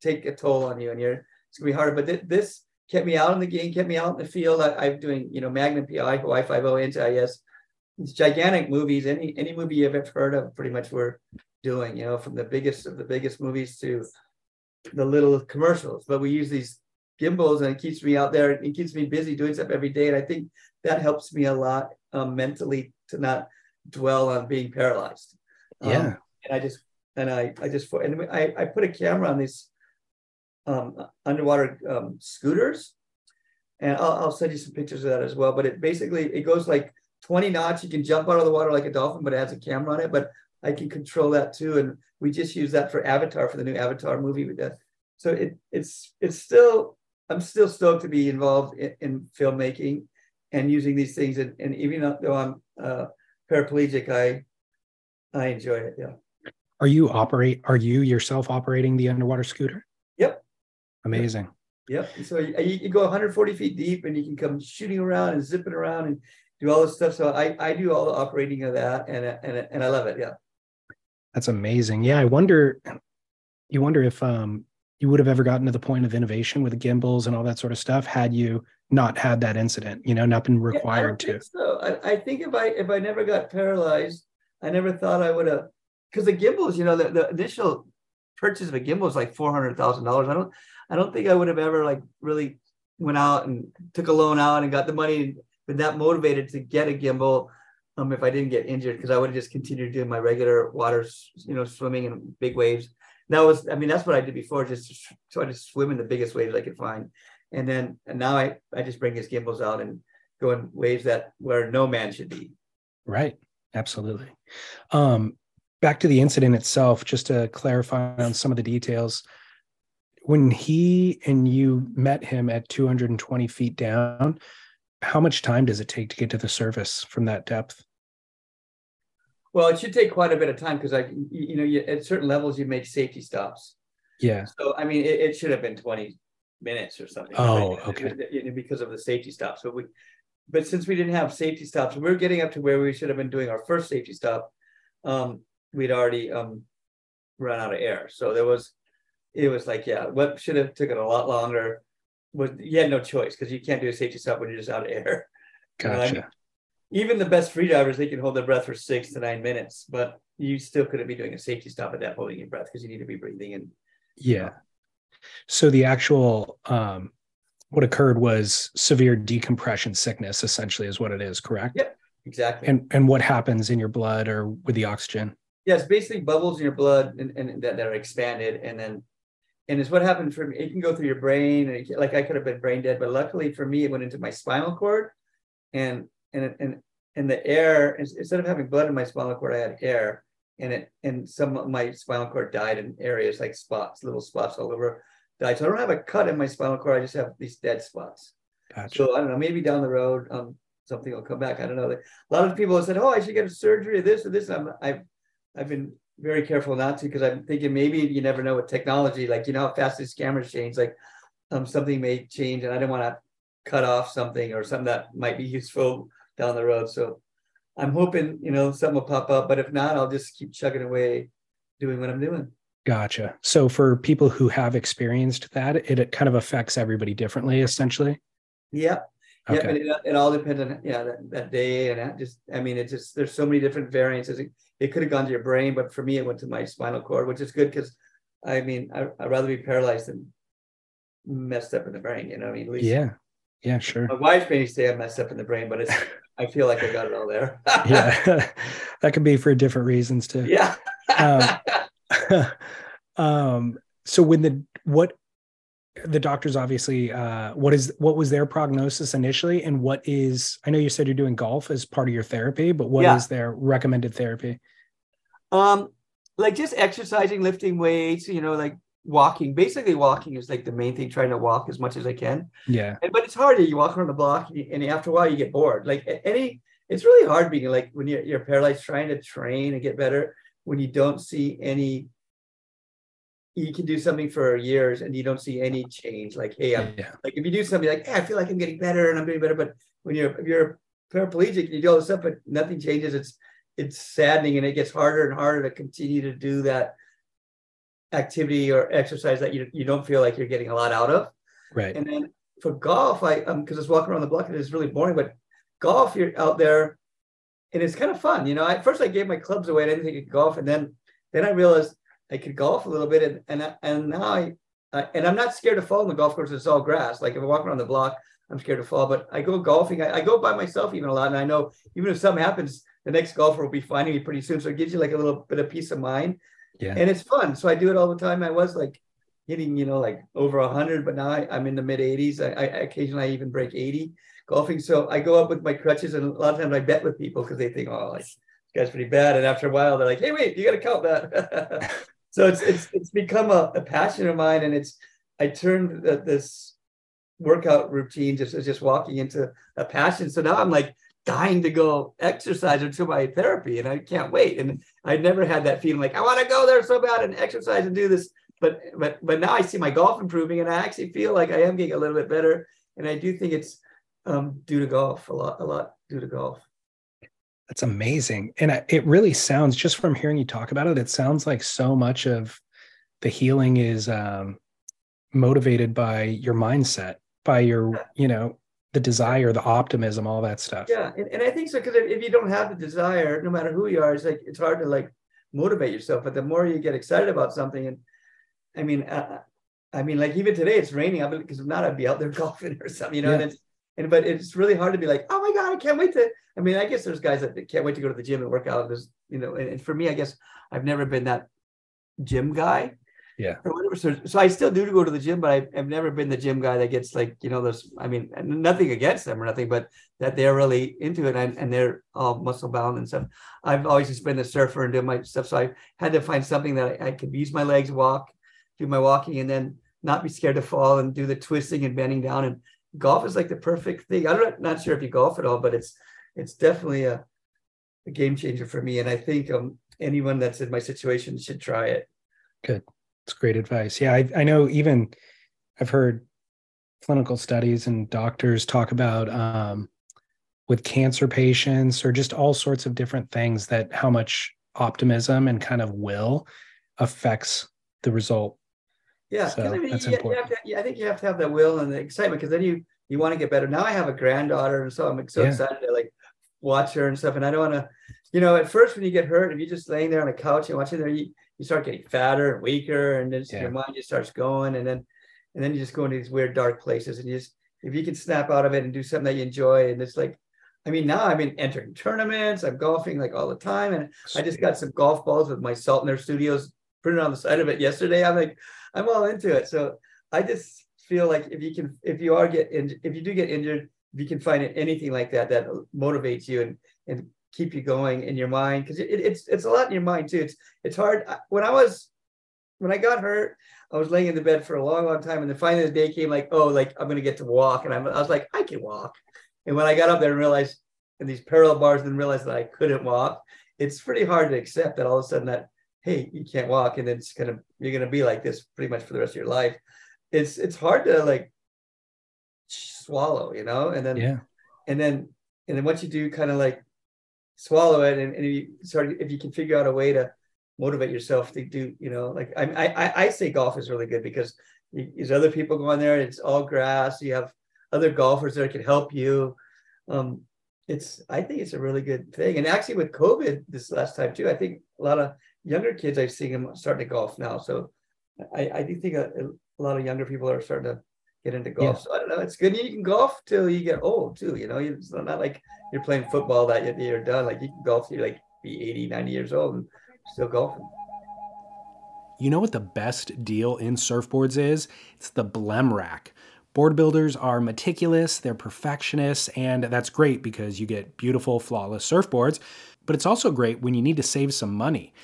take a toll on you, and you're it's gonna be hard. But th- this kept me out in the game, kept me out in the field. I, I'm doing, you know, Magnum PI, Hawaii Five oh, O, NCIS. It's gigantic movies. Any any movie you've ever heard of, pretty much we're doing. You know, from the biggest of the biggest movies to the little commercials. But we use these gimbals, and it keeps me out there. It keeps me busy doing stuff every day, and I think that helps me a lot um, mentally to not dwell on being paralyzed. Um,
Yeah.
and I just and I I just and I I put a camera on these um, underwater um, scooters, and I'll, I'll send you some pictures of that as well. But it basically it goes like 20 knots. You can jump out of the water like a dolphin, but it has a camera on it. But I can control that too, and we just use that for Avatar for the new Avatar movie with that. So it it's it's still I'm still stoked to be involved in, in filmmaking and using these things. And, and even though I'm uh, paraplegic, I I enjoy it. Yeah.
Are you operate? Are you yourself operating the underwater scooter?
Yep.
Amazing.
Yep. So you, you go 140 feet deep and you can come shooting around and zipping around and do all this stuff. So I, I do all the operating of that and, and, and I love it. Yeah.
That's amazing. Yeah, I wonder. You wonder if um you would have ever gotten to the point of innovation with gimbals and all that sort of stuff had you not had that incident. You know, not been
Yeah, I
required to.
So I, I think if I if I never got paralyzed, I never thought I would have because the gimbals, you know, the, the initial purchase of a gimbal was like four hundred thousand dollars. I don't I don't think I would have ever like really went out and took a loan out and got the money been that motivated to get a gimbal um if I didn't get injured because I would have just continued doing my regular water, you know, swimming in big waves. That was I mean that's what I did before, just try to swim in the biggest waves I could find. And then and now I I just bring his gimbals out and go in waves that where no man should be.
Right. Absolutely. Um, back to the incident itself, just to clarify on some of the details. When he and you met him at 220 feet down, how much time does it take to get to the surface from that depth?
Well, it should take quite a bit of time because I, you know, you, at certain levels you make safety stops.
Yeah.
So I mean, it, it should have been twenty minutes or something.
Oh,
right?
okay.
Because of the safety stops, but we, but since we didn't have safety stops, we were getting up to where we should have been doing our first safety stop. Um, we'd already um run out of air, so there was, it was like, yeah, what should have taken a lot longer. Was you had no choice because you can't do a safety stop when you're just out of air. You know,
Gotcha.
even the best free divers, they can hold their breath for six to nine minutes, but you still couldn't be doing a safety stop at that holding your breath because you need to be breathing in.
Yeah. So the actual um what occurred was severe decompression sickness essentially is what it is, correct?
Yep. Exactly.
And and what happens in your blood or with the oxygen?
yes, basically bubbles in your blood and, and that, that are expanded. And then, and it's what happened for me. It can go through your brain and it, like I could have been brain dead, but luckily for me, it went into my spinal cord and, and, and, and the air instead of having blood in my spinal cord, I had air, and it and some of my spinal cord died in areas like spots, little spots all over died. So I don't have a cut in my spinal cord. I just have these dead spots. Gotcha. So I don't know. Maybe down the road, um, something will come back. I don't know. A lot of people have said, "Oh, I should get a surgery, this or this." I'm, I've, I've been very careful not to because I'm thinking maybe you never know with technology. Like you know how fast these cameras change. Like, um, something may change, and I don't want to cut off something or something that might be useful down the road. So I'm hoping you know something will pop up. But if not, I'll just keep chugging away, doing what I'm doing.
Gotcha. So for people who have experienced that, it, it kind of affects everybody differently, essentially.
Yeah. Okay. Yeah, it, it, all depends on yeah that, that day and that just I mean it just there's so many different variances. It, could have gone to your brain, but for me it went to my spinal cord, which is good because I mean I, would rather be paralyzed than messed up in the brain. You know, I mean,
yeah, yeah, sure.
My wife's may say I'm messed up in the brain, but it's I feel like I got it all there.
yeah, that could be for different reasons too.
Yeah.
um, um, so when the what the doctors obviously uh, what is what was their prognosis initially and what is i know you said you're doing golf as part of your therapy but what yeah. is their recommended therapy?
Um like just exercising lifting weights you know like walking basically walking is like the main thing trying to walk as much as i can.
Yeah.
And, but it's hard you walk around the block and, after a while you get bored. Like any it's really hard being like when you're, you're paralyzed trying to train and get better when you don't see any you can do something for years and you don't see any change. Like, hey, I'm yeah. like if you do something like, hey, I feel like I'm getting better and I'm getting better, but when you're if you're paraplegic, and you do all this stuff, but nothing changes. It's it's saddening and it gets harder and harder to continue to do that activity or exercise that you, you don't feel like you're getting a lot out of.
Right.
And then for golf, I um because it's walking around the block and it's really boring, but golf, you're out there and it's kind of fun. You know, I first I gave my clubs away, I didn't think it golf, and then then I realized I could golf a little bit, and and and now I, uh, and I'm not scared to fall on the golf course. It's all grass. Like if I walk around the block, I'm scared to fall. But I go golfing. I, I, go by myself even a lot, and I know even if something happens, the next golfer will be finding me pretty soon. So it gives you like a little bit of peace of mind.
Yeah.
And it's fun. So I do it all the time. I was like hitting, you know, like over hundred, but now I, am in the mid 80s. I, I occasionally I even break 80 golfing. So I go up with my crutches, and a lot of times I bet with people because they think, oh, like this guy's pretty bad. And after a while, they're like, hey, wait, you got to count that. so it's it's it's become a, a passion of mine, and it's I turned the, this workout routine just just walking into a passion. So now I'm like dying to go exercise into my therapy, and I can't wait. And I never had that feeling like I want to go there so bad and exercise and do this. But but but now I see my golf improving, and I actually feel like I am getting a little bit better. And I do think it's um, due to golf a lot, a lot due to golf.
That's amazing. And it really sounds, just from hearing you talk about it, it sounds like so much of the healing is um, motivated by your mindset, by your, yeah. you know, the desire, the optimism, all that stuff.
Yeah. And, and I think so, because if you don't have the desire, no matter who you are, it's like, it's hard to like motivate yourself. But the more you get excited about something, and I mean, uh, I mean, like even today it's raining. I believe because if not, I'd be out there golfing or something, you know. Yeah. And it's and but it's really hard to be like, oh my god, I can't wait to. I mean, I guess there's guys that can't wait to go to the gym and work out. There's you know, and, and for me, I guess I've never been that gym guy.
Yeah.
Or whatever. So, so I still do go to the gym, but I've, I've never been the gym guy that gets like, you know, there's, I mean, nothing against them or nothing, but that they're really into it and, and they're all muscle bound and stuff. I've always just been a surfer and doing my stuff. So I had to find something that I, I could use my legs, walk, do my walking, and then not be scared to fall and do the twisting and bending down and golf is like the perfect thing. I'm not sure if you golf at all, but it's it's definitely a, a game changer for me. And I think um, anyone that's in my situation should try it.
Good. It's great advice. Yeah, I, I know even I've heard clinical studies and doctors talk about um, with cancer patients or just all sorts of different things that how much optimism and kind of will affects the result
yeah, so I mean, that's you, important. You to, I think you have to have that will and the excitement because then you you want to get better. Now I have a granddaughter, and so I'm so yeah. excited to like watch her and stuff. And I don't want to, you know, at first when you get hurt, if you're just laying there on a couch and watching there, you, you start getting fatter and weaker, and then yeah. your mind just starts going, and then and then you just go into these weird dark places, and you just if you can snap out of it and do something that you enjoy, and it's like. I mean, now I've been entering tournaments. I'm golfing like all the time, and I just got some golf balls with my Salt and Air Studios printed on the side of it yesterday. I'm like, I'm all into it. So I just feel like if you can, if you are get injured, if you do get injured, if you can find anything like that that motivates you and and keep you going in your mind because it, it's it's a lot in your mind too. It's it's hard. When I was when I got hurt, I was laying in the bed for a long, long time, and then finally the day came like, oh, like I'm gonna get to walk, and I'm, I was like, I can walk. And when I got up there and realized in these parallel bars, and realized that I couldn't walk, it's pretty hard to accept that all of a sudden that hey, you can't walk, and then it's gonna you're gonna be like this pretty much for the rest of your life. It's it's hard to like swallow, you know, and then
yeah,
and then and then once you do kind of like swallow it, and, and you start if you can figure out a way to motivate yourself to do, you know, like I I I say golf is really good because there's other people going there. It's all grass. You have other golfers that can help you. Um, it's I think it's a really good thing. And actually, with COVID this last time too, I think a lot of younger kids I've seen them starting to golf now. So I, I do think a, a, lot of younger people are starting to get into golf. Yeah. So I don't know. It's good. You can golf till you get old too. You know, it's not like you're playing football that you're done. Like you can golf till you like be 80, 90 years old and still golfing.
You know what the best deal in surfboards is? It's the Blem Rack. Board builders are meticulous, they're perfectionists, and that's great because you get beautiful, flawless surfboards. But it's also great when you need to save some money.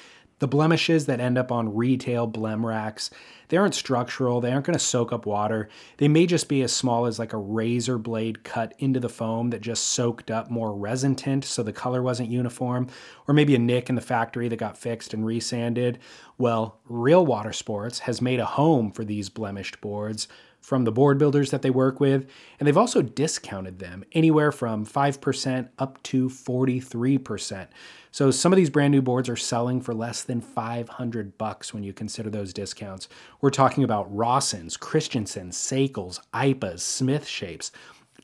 The blemishes that end up on retail blem racks, they aren't structural, they aren't going to soak up water. They may just be as small as like a razor blade cut into the foam that just soaked up more resin tint so the color wasn't uniform, or maybe a nick in the factory that got fixed and resanded. Well, Real Water Sports has made a home for these blemished boards from the board builders that they work with, and they've also discounted them anywhere from 5% up to 43%. So some of these brand new boards are selling for less than 500 bucks when you consider those discounts. We're talking about Rawsons, Christenson's, Sakels, IPAs, Smith shapes.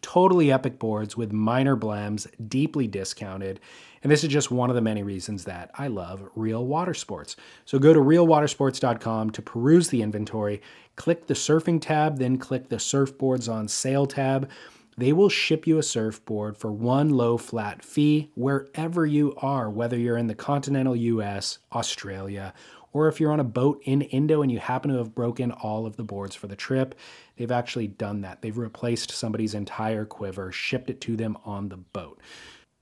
Totally epic boards with minor blems, deeply discounted. And this is just one of the many reasons that I love Real Water Sports. So go to realwatersports.com to peruse the inventory, click the surfing tab, then click the surfboards on sale tab. They will ship you a surfboard for one low flat fee wherever you are, whether you're in the continental US, Australia, or if you're on a boat in Indo and you happen to have broken all of the boards for the trip, they've actually done that. They've replaced somebody's entire quiver, shipped it to them on the boat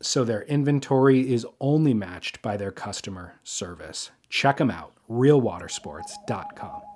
so their inventory is only matched by their customer service. Check them out, realwatersports.com.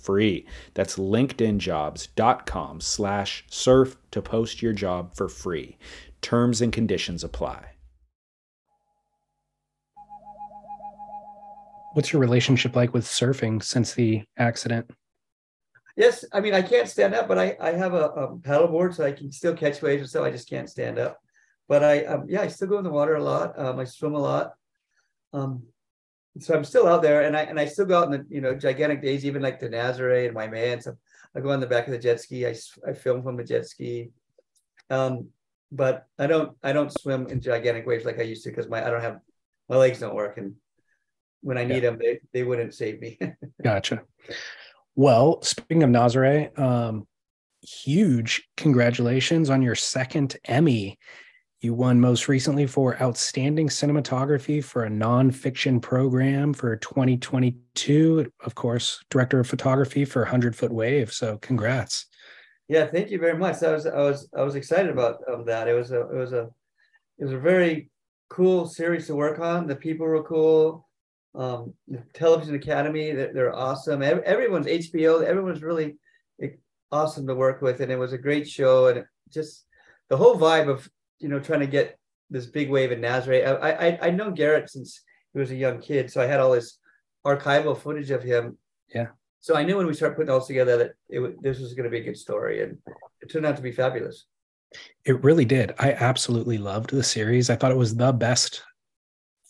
free. That's linkedinjobs.com slash surf to post your job for free. Terms and conditions apply. What's your relationship like with surfing since the accident?
Yes, I mean I can't stand up, but I, I have a, a paddleboard, so I can still catch waves and stuff. I just can't stand up. But I um, yeah, I still go in the water a lot. Um, I swim a lot. Um, so I'm still out there, and I and I still go out in the you know gigantic days, even like the Nazare and Waimea. So I go on the back of the jet ski. I I film from a jet ski, um, but I don't I don't swim in gigantic waves like I used to because my I don't have my legs don't work, and when I need yeah. them, they they wouldn't save me.
gotcha. Well, speaking of Nazare, um, huge congratulations on your second Emmy. You won most recently for Outstanding Cinematography for a Nonfiction Program for 2022. Of course, Director of Photography for 100 Foot Wave. So, congrats.
Yeah, thank you very much. I was I was I was excited about um, that. It was a it was a it was a very cool series to work on. The people were cool. Um, the Television Academy, they're, they're awesome. Everyone's HBO. Everyone's really awesome to work with, and it was a great show. And just the whole vibe of you know, trying to get this big wave in Nazare. I I I know Garrett since he was a young kid, so I had all this archival footage of him.
Yeah.
So I knew when we started putting all this together that it this was going to be a good story, and it turned out to be fabulous.
It really did. I absolutely loved the series. I thought it was the best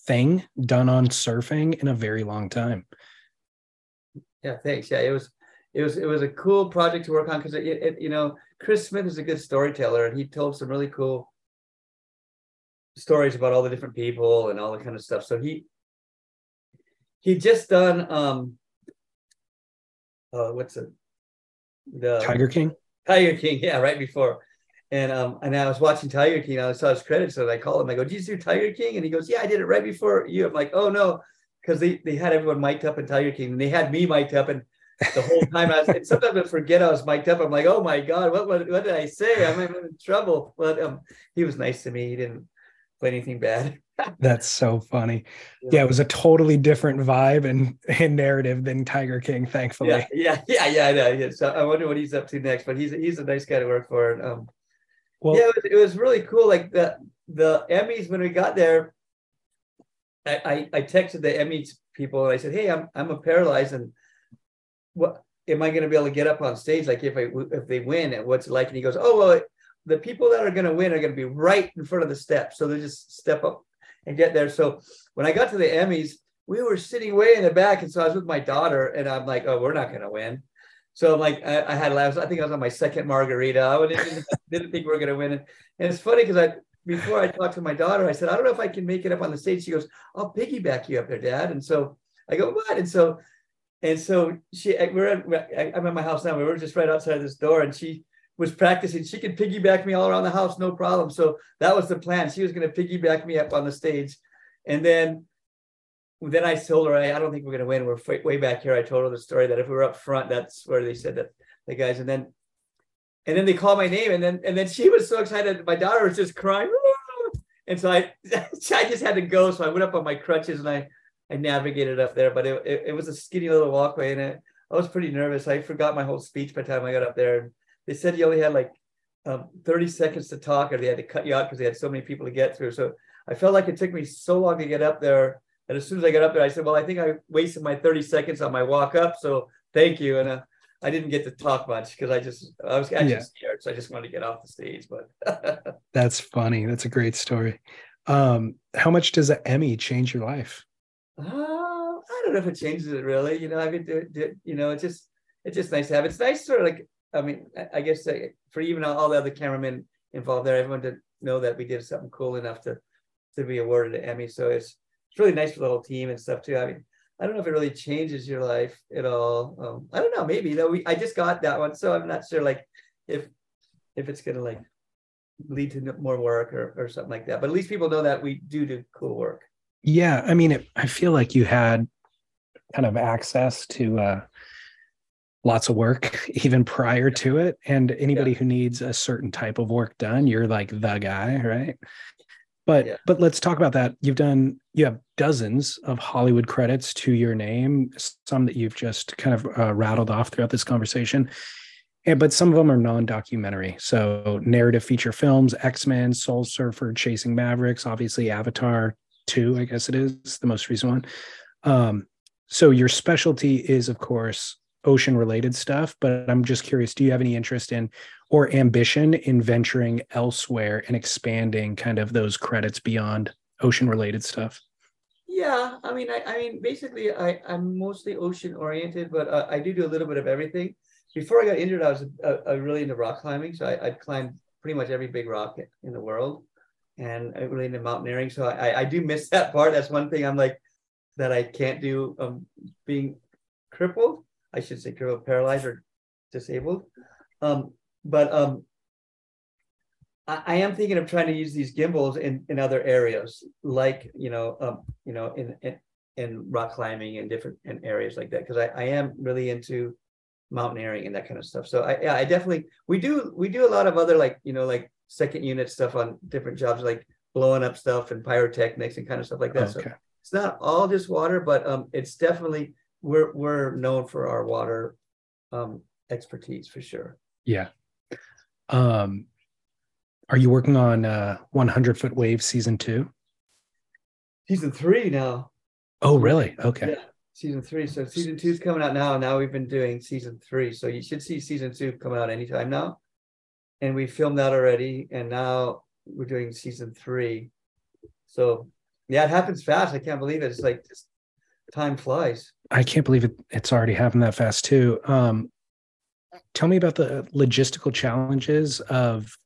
thing done on surfing in a very long time.
Yeah, thanks. Yeah, it was it was it was a cool project to work on because it, it, you know Chris Smith is a good storyteller and he told some really cool stories about all the different people and all the kind of stuff. So he he just done um uh what's it
the Tiger King?
Tiger King, yeah, right before. And um and I was watching Tiger King, I saw his credits, and I called him. I go, "Did you do Tiger King?" And he goes, "Yeah, I did it right before you." I'm like, "Oh no," because they they had everyone mic'd up in Tiger King, and they had me mic'd up, and the whole time I was. And sometimes I forget I was mic'd up. I'm like, "Oh my god, what what, what did I say? I'm in trouble." But um, he was nice to me. He didn't anything bad.
That's so funny. Yeah. yeah. it was a totally different vibe and, and narrative than Tiger King, thankfully.
Yeah, yeah, yeah, yeah. I. Yeah. So I wonder what he's up to next, but he's he's a nice guy to work for. And, um, well, yeah, it was, it was really cool. Like the the Emmys when we got there, I, I I texted the Emmys people and I said, "Hey, I'm I'm a paralyzed and what am I going to be able to get up on stage? Like if I if they win, and what's it like?" And he goes, "Oh well." The people that are going to win are going to be right in front of the steps. So they just step up and get there. So when I got to the Emmys, we were sitting way in the back. And so I was with my daughter and I'm like, oh, we're not going to win. So I'm like, I, I had last, I think I was on my second margarita. I didn't, didn't think we were going to win. And it's funny because I, before I talked to my daughter, I said, I don't know if I can make it up on the stage. She goes, I'll piggyback you up there, dad. And so I go, what? And so, and so she, we're at, I'm at my house now. We were just right outside this door and she, was practicing. She could piggyback me all around the house, no problem. So that was the plan. She was going to piggyback me up on the stage. And then then I told her, I, I don't think we're going to win. We're way back here. I told her the story that if we were up front, that's where they said that the guys. And then and then they called my name. And then and then she was so excited. My daughter was just crying. And so I I just had to go. So I went up on my crutches and I I navigated up there. But it, it, it was a skinny little walkway and it, I was pretty nervous. I forgot my whole speech by the time I got up there they said you only had like um, 30 seconds to talk or they had to cut you out because they had so many people to get through. So I felt like it took me so long to get up there. And as soon as I got up there, I said, well, I think I wasted my 30 seconds on my walk up. So thank you. And uh, I didn't get to talk much because I just, I was actually yeah. scared. So I just wanted to get off the stage, but.
That's funny. That's a great story. Um, how much does an Emmy change your life?
Uh, I don't know if it changes it really. You know, I mean, do, you know, it's just, it's just nice to have. It's nice sort of like I mean, I guess for even all the other cameramen involved there, everyone to know that we did something cool enough to to be awarded an Emmy. So it's it's really nice for the whole team and stuff too. I mean, I don't know if it really changes your life at all. Um, I don't know, maybe though. We I just got that one, so I'm not sure like if if it's gonna like lead to more work or or something like that. But at least people know that we do do cool work.
Yeah, I mean, it, I feel like you had kind of access to uh, lots of work even prior to it and anybody yeah. who needs a certain type of work done you're like the guy right? But yeah. but let's talk about that. You've done you have dozens of hollywood credits to your name some that you've just kind of uh, rattled off throughout this conversation and, but some of them are non-documentary. So narrative feature films x-men soul surfer chasing mavericks obviously avatar 2 i guess it is the most recent one. Um, so your specialty is of course ocean related stuff, but I'm just curious do you have any interest in or ambition in venturing elsewhere and expanding kind of those credits beyond ocean related stuff?
Yeah, I mean, I, I mean, basically, I, I'm mostly ocean oriented, but uh, I do do a little bit of everything. Before I got injured, I was uh, really into rock climbing, so I, I'd climbed pretty much every big rock in the world, and I really into mountaineering. So I, I do miss that part. That's one thing I'm like that I can't do. Um, being crippled, I should say crippled, paralyzed, or disabled. Um, but um, I, I am thinking of trying to use these gimbals in, in other areas, like you know, um, you know, in, in in rock climbing and different in areas like that, because I, I am really into mountaineering and that kind of stuff. So I yeah, I definitely we do we do a lot of other like you know like second unit stuff on different jobs like blowing up stuff and pyrotechnics and kind of stuff like that. Okay. So it's not all just water, but um, it's definitely we're we're known for our water um, expertise for sure.
Yeah. Um, are you working on uh 100 foot wave season two?
Season three now.
Oh, really? Okay.
Yeah, season three. So season two is coming out now. Now we've been doing season three. So you should see season two coming out anytime now. And we filmed that already. And now we're doing season three. So yeah, it happens fast. I can't believe it. It's like just time flies.
I can't believe it. It's already happened that fast too. Um, tell me about the logistical challenges of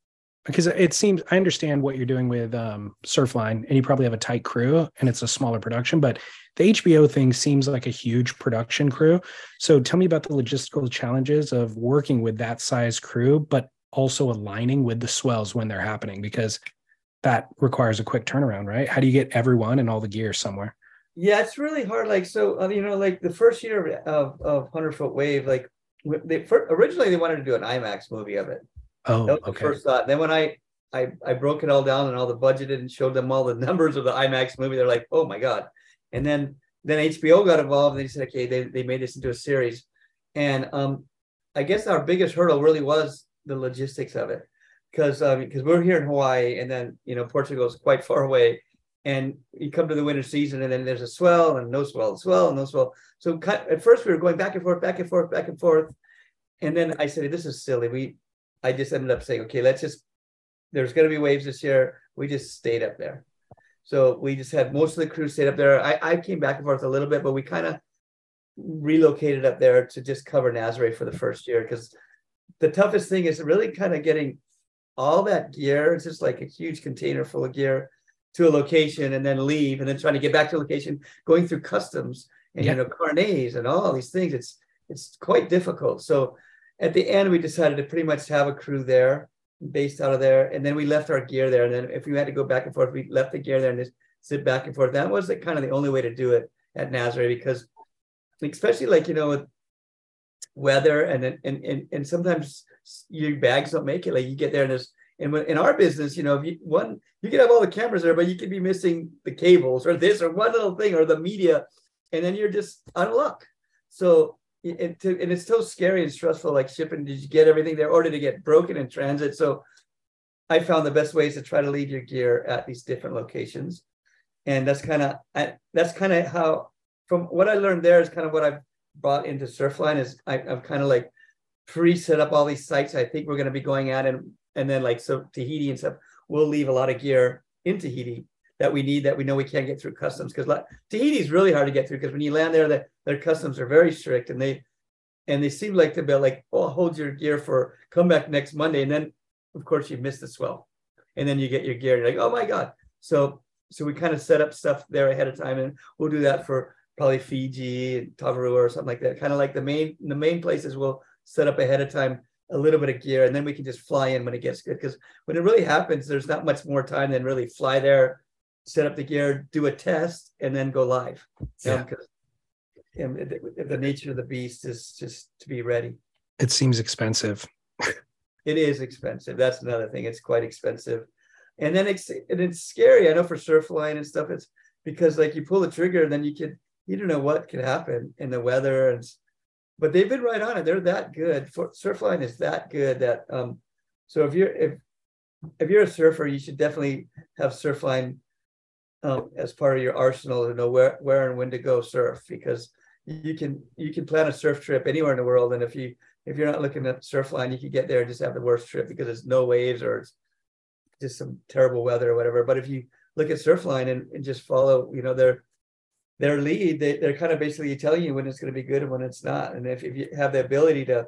because it seems I understand what you're doing with um, Surfline, and you probably have a tight crew, and it's a smaller production. But the HBO thing seems like a huge production crew. So tell me about the logistical challenges of working with that size crew, but also aligning with the swells when they're happening, because that requires a quick turnaround, right? How do you get everyone and all the gear somewhere?
Yeah, it's really hard. Like so, uh, you know, like the first year of of Hundred Foot Wave, like they for, originally they wanted to do an IMAX movie of it.
Oh, that was okay.
the first thought. Then when I I I broke it all down and all the budgeted and showed them all the numbers of the IMAX movie, they're like, oh my god. And then then HBO got involved and they said, okay, they they made this into a series, and um, I guess our biggest hurdle really was the logistics of it, because um because we're here in Hawaii and then you know Portugal is quite far away, and you come to the winter season and then there's a swell and no swell, swell and no swell. So at first we were going back and forth, back and forth, back and forth, and then I said, this is silly. We I just ended up saying, okay, let's just, there's going to be waves this year. We just stayed up there. So we just had most of the crew stayed up there. I, I came back and forth a little bit, but we kind of relocated up there to just cover Nazare for the first year because the toughest thing is really kind of getting all that gear. It's just like a huge container full of gear to a location and then leave and then trying to get back to a location, going through customs and you know carnets and all these things. It's it's quite difficult. So at the end, we decided to pretty much have a crew there, based out of there, and then we left our gear there. And then if we had to go back and forth, we left the gear there and just sit back and forth. That was the, kind of the only way to do it at Nazare because, especially like you know, with weather and and and and sometimes your bags don't make it. Like you get there and there's and in our business, you know, if you one you can have all the cameras there, but you could be missing the cables or this or one little thing or the media, and then you're just out of luck. So and, to, and it's so scary and stressful like shipping did you get everything there or did it get broken in transit so i found the best ways to try to leave your gear at these different locations and that's kind of that's kind of how from what i learned there is kind of what i've brought into surfline is I, i've kind of like pre-set up all these sites i think we're going to be going at and and then like so tahiti and stuff we'll leave a lot of gear in tahiti that we need that we know we can't get through customs because Tahiti is really hard to get through because when you land there, the, their customs are very strict and they and they seem like to be like, oh, hold your gear for come back next Monday, and then of course you miss the swell, and then you get your gear. And you're like, oh my god! So so we kind of set up stuff there ahead of time, and we'll do that for probably Fiji and Tavarua or something like that. Kind of like the main the main places we'll set up ahead of time a little bit of gear, and then we can just fly in when it gets good. Because when it really happens, there's not much more time than really fly there, set up the gear, do a test, and then go live. Yeah. Um, the, the nature of the beast is just to be ready.
It seems expensive.
it is expensive. That's another thing. It's quite expensive, and then it's and it's scary. I know for surf Surfline and stuff. It's because like you pull the trigger, and then you could you don't know what could happen in the weather and. But they've been right on it. They're that good. Surfline is that good that um. So if you're if if you're a surfer, you should definitely have Surfline um, as part of your arsenal to know where, where and when to go surf because you can you can plan a surf trip anywhere in the world and if you if you're not looking at surfline you could get there and just have the worst trip because it's no waves or it's just some terrible weather or whatever but if you look at surfline and, and just follow you know their their lead they, they're kind of basically telling you when it's going to be good and when it's not and if, if you have the ability to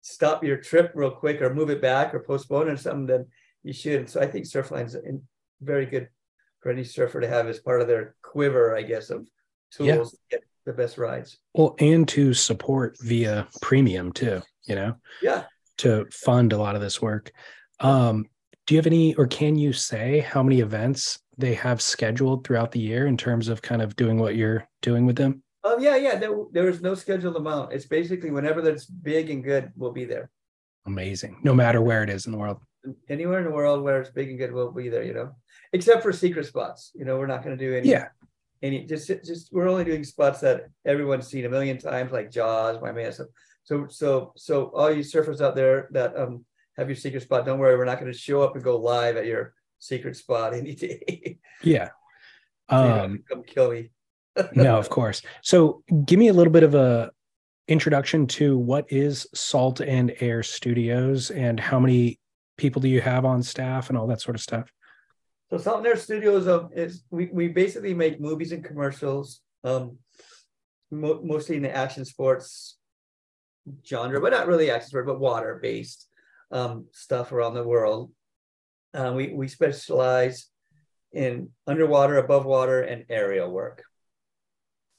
stop your trip real quick or move it back or postpone or something then you should so i think surfline's a very good for any surfer to have as part of their quiver, I guess, of tools yeah. to get the best rides.
Well, and to support via premium too, you know?
Yeah.
To fund a lot of this work. Um, do you have any or can you say how many events they have scheduled throughout the year in terms of kind of doing what you're doing with them
Oh yeah, yeah. There, there is no scheduled amount. It's basically whenever that's big and good, we'll be there.
amazing no matter where it is in the world
Anywhere in the world where it's big and good, we'll be there. You know, except for secret spots. You know, we're not going to do any.
yeah
Any just just we're only doing spots that everyone's seen a million times, like Jaws, my man. So so so so all you surfers out there that um have your secret spot, don't worry, we're not going to show up and go live at your secret spot any day.
yeah
So you don't have
um
come kill me.
no of course so give me a little bit of a introduction to what is salt and air studios and how many people do you have on staff and all that sort of stuff
So Salt and Air Studios um, is we, we basically make movies and commercials, um, mo- mostly in the action sports genre, but not really action sport, but water based um, stuff around the world. Uh, we we specialize in underwater, above water, and aerial work.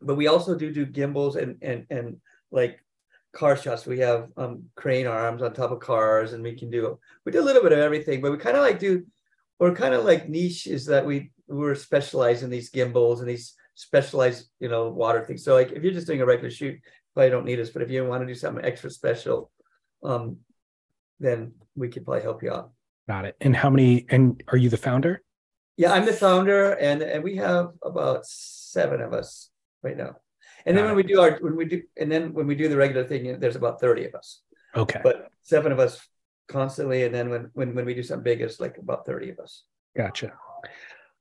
But we also do do gimbals and and and like car shots. We have um, crane arms on top of cars, and we can do we do a little bit of everything. But we kind of like do we're kind of like niche is that we we're specialized in these gimbals and these specialized you know water things so like if you're just doing a regular shoot probably don't need us but if you want to do something extra special um then we could probably help you out
got it. And how many and are you the founder?
Yeah i'm the founder and and we have about seven of us right now. And then
Got
when we do our when we do and then when we do the regular thing there's about 30 of us.
Okay.
But seven of us constantly and then when when, when we do something big it's like about 30 of us.
Gotcha.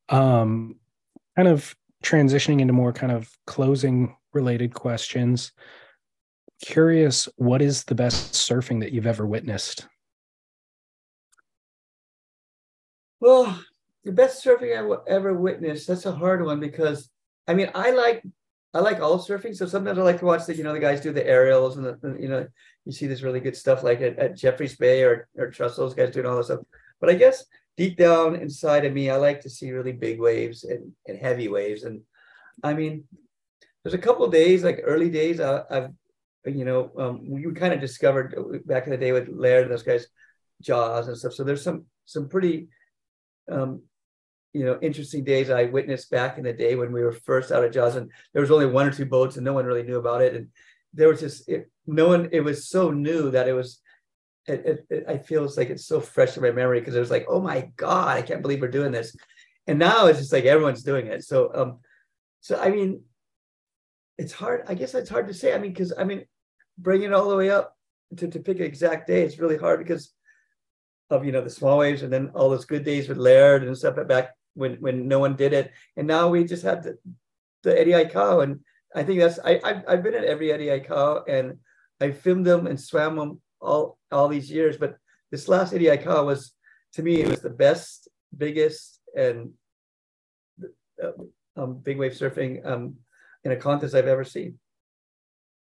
Um, kind of transitioning into more kind of closing related questions. Curious, what is the best surfing that you've ever witnessed?
Well, the best surfing I ever witnessed, that's a hard one because I mean, I like I like all surfing. So sometimes I like to watch the, you know, the guys do the aerials and the, the- you know, you see this really good stuff like at, at Jeffreys Bay or or trust those guys doing all this stuff. But I guess deep down inside of me, I like to see really big waves and, and heavy waves. And I mean, there's a couple days, like early days, I, I've you know, um, we kind of discovered back in the day with Laird and those guys, Jaws and stuff. So there's some some pretty um, you know, interesting days I witnessed back in the day when we were first out of Jaws, and there was only one or two boats, and no one really knew about it. And there was just it, no one. It was so new that it was. It, it, it, I feel it's like it's so fresh in my memory because it was like, oh my god, I can't believe we're doing this. And now it's just like everyone's doing it. So, um, so I mean, it's hard. I guess it's hard to say. I mean, because I mean, bringing it all the way up to to pick an exact day. It's really hard because of you know the small waves and then all those good days with Laird and stuff back when when no one did it. And now we just have the the Eddie Aikau and I think that's I I've, I've been at every Eddie Aikau and I filmed them and swam them all all these years. But this last Eddie Aikau was to me it was the best biggest and uh, um, big wave surfing um, in a contest I've ever seen.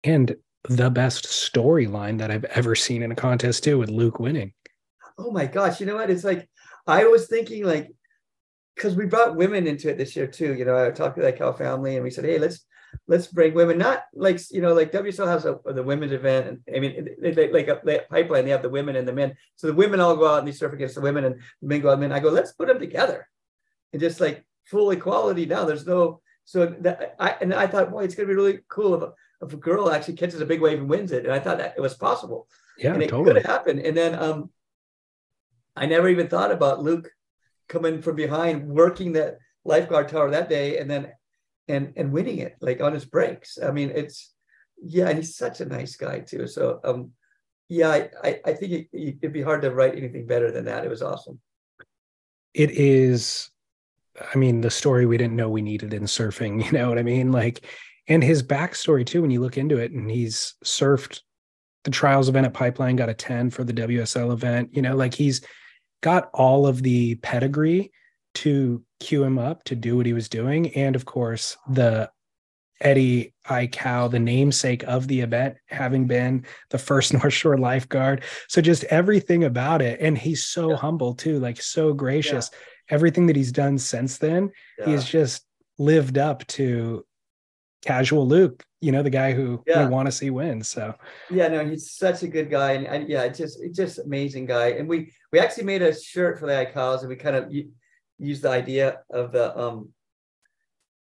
And the best storyline that I've ever seen in a contest too, with Luke winning.
Oh my gosh, you know what? It's like I was thinking like because we brought women into it this year too. You know, I talked to the Aikau family and we said, hey, let's let's bring women, not like you know, like WSL has a, the women's event, and I mean, they, they, like a they, pipeline, they have the women and the men. So the women all go out and they surf against the women, and the men go out and men. I go, let's put them together, and just like full equality now. There's no so that I and I thought, boy, it's gonna be really cool if a, if a girl actually catches a big wave and wins it, and I thought that it was possible
Yeah,
and it
totally.
could happen. And then um, I never even thought about Luke coming from behind, working that lifeguard tower that day, and then and and winning it like on his breaks. I mean, it's yeah, and he's such a nice guy too. So um, yeah, I I, I think it, it'd be hard to write anything better than that. It was awesome.
it is i mean the story we didn't know we needed in surfing you know what i mean like and his backstory too when you look into it and he's surfed the trials event at pipeline got a 10 for the wsl event you know like he's got all of the pedigree to cue him up to do what he was doing and of course the Eddie Aikau, the namesake of the event, having been the first North Shore lifeguard. So just everything about it. And he's so
Yeah.
humble too, like so gracious. Everything that he's done since then,
Yeah.
he's just lived up to casual Luke you know, the guy who
Yeah.
we want to see win. So
Yeah, no, he's such a good guy, and, and yeah, it's just just amazing guy. And we we actually made a shirt for the Aikaus, and we kind of used the idea of the um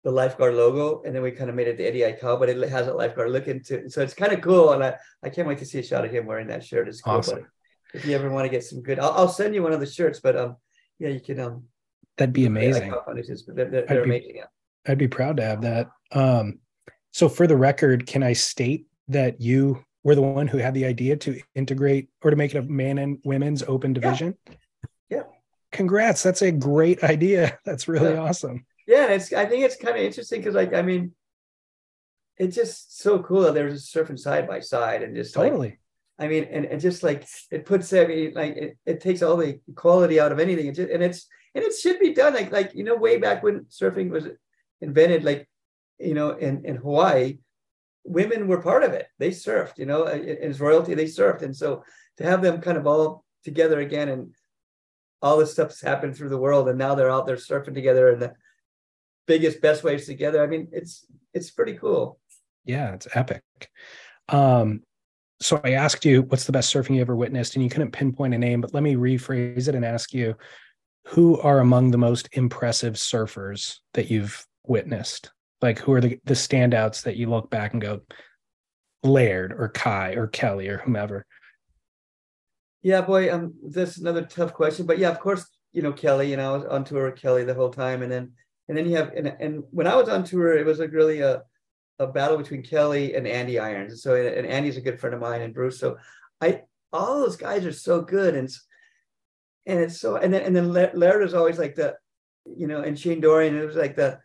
the lifeguard logo, and then we kind of made it the Eddie Aikau, but it has a lifeguard look into it. So it's kind of cool, and I I can't wait to see a shot of him wearing that shirt. It's cool.
Awesome.
If you ever want to get some good, I'll, I'll send you one of the shirts. But um, yeah, you can um.
that'd be amazing.
Ical foundations, but they're, they're, they're
be-
amazing. Yeah.
I'd be proud to have that. Um, so for the record, can I state that you were the one who had the idea to integrate or to make it a man and women's open division?
Yeah.
Congrats. That's a great idea. That's really
Yeah.
awesome.
Yeah, and it's I think it's kind of interesting because like I mean, it's just so cool that they're just surfing side by side and just like
Totally.
I mean, and, and just like it puts I mean, like it, it takes all the quality out of anything. It's just, and it's and it should be done like like you know way back when surfing was invented, like you know in in Hawaii, women were part of it. They surfed, you know, as royalty they surfed, and so to have them kind of all together again and all this stuff's happened through the world, and now they're out there surfing together and the biggest best waves together. I mean, it's it's pretty cool.
Yeah, it's epic. Um, so I asked you what's the best surfing you ever witnessed, and you couldn't pinpoint a name, but let me rephrase it and ask you who are among the most impressive surfers that you've witnessed? Like who are the, the standouts that you look back and go, Laird or Kai or Kelly or whomever?
Yeah, boy, um, that's another tough question. But yeah, of course, you know Kelly. You know, I was on tour with Kelly the whole time, and then and then you have and, and when I was on tour, it was like really a a battle between Kelly and Andy Irons. So and Andy's a good friend of mine, and Bruce. So I all those guys are so good, and and it's so and then and then Laird is always like the, you know, and Shane Dorian. It was like the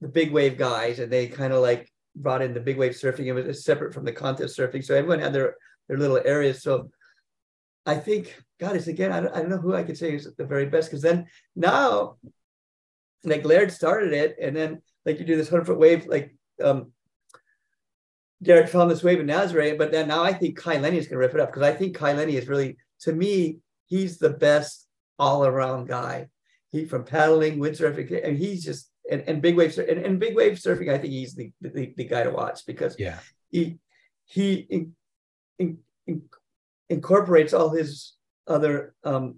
the big wave guys, and they kind of like brought in the big wave surfing. It was separate from the contest surfing, so everyone had their their little areas. So I think, God, it's again, I don't, I don't know who I could say is the very best because then now, like Laird started it, and then like you do this hundred foot wave, like um, Garrett found this wave in Nazaré, but then now I think Kai Lenny is going to rip it up because I think Kai Lenny is really, to me, he's the best all around guy. He from paddling, windsurfing, and he's just and, and big wave and, and big wave surfing. I think he's the, the the guy to watch because
Yeah.
he he in, in, in- incorporates all his other um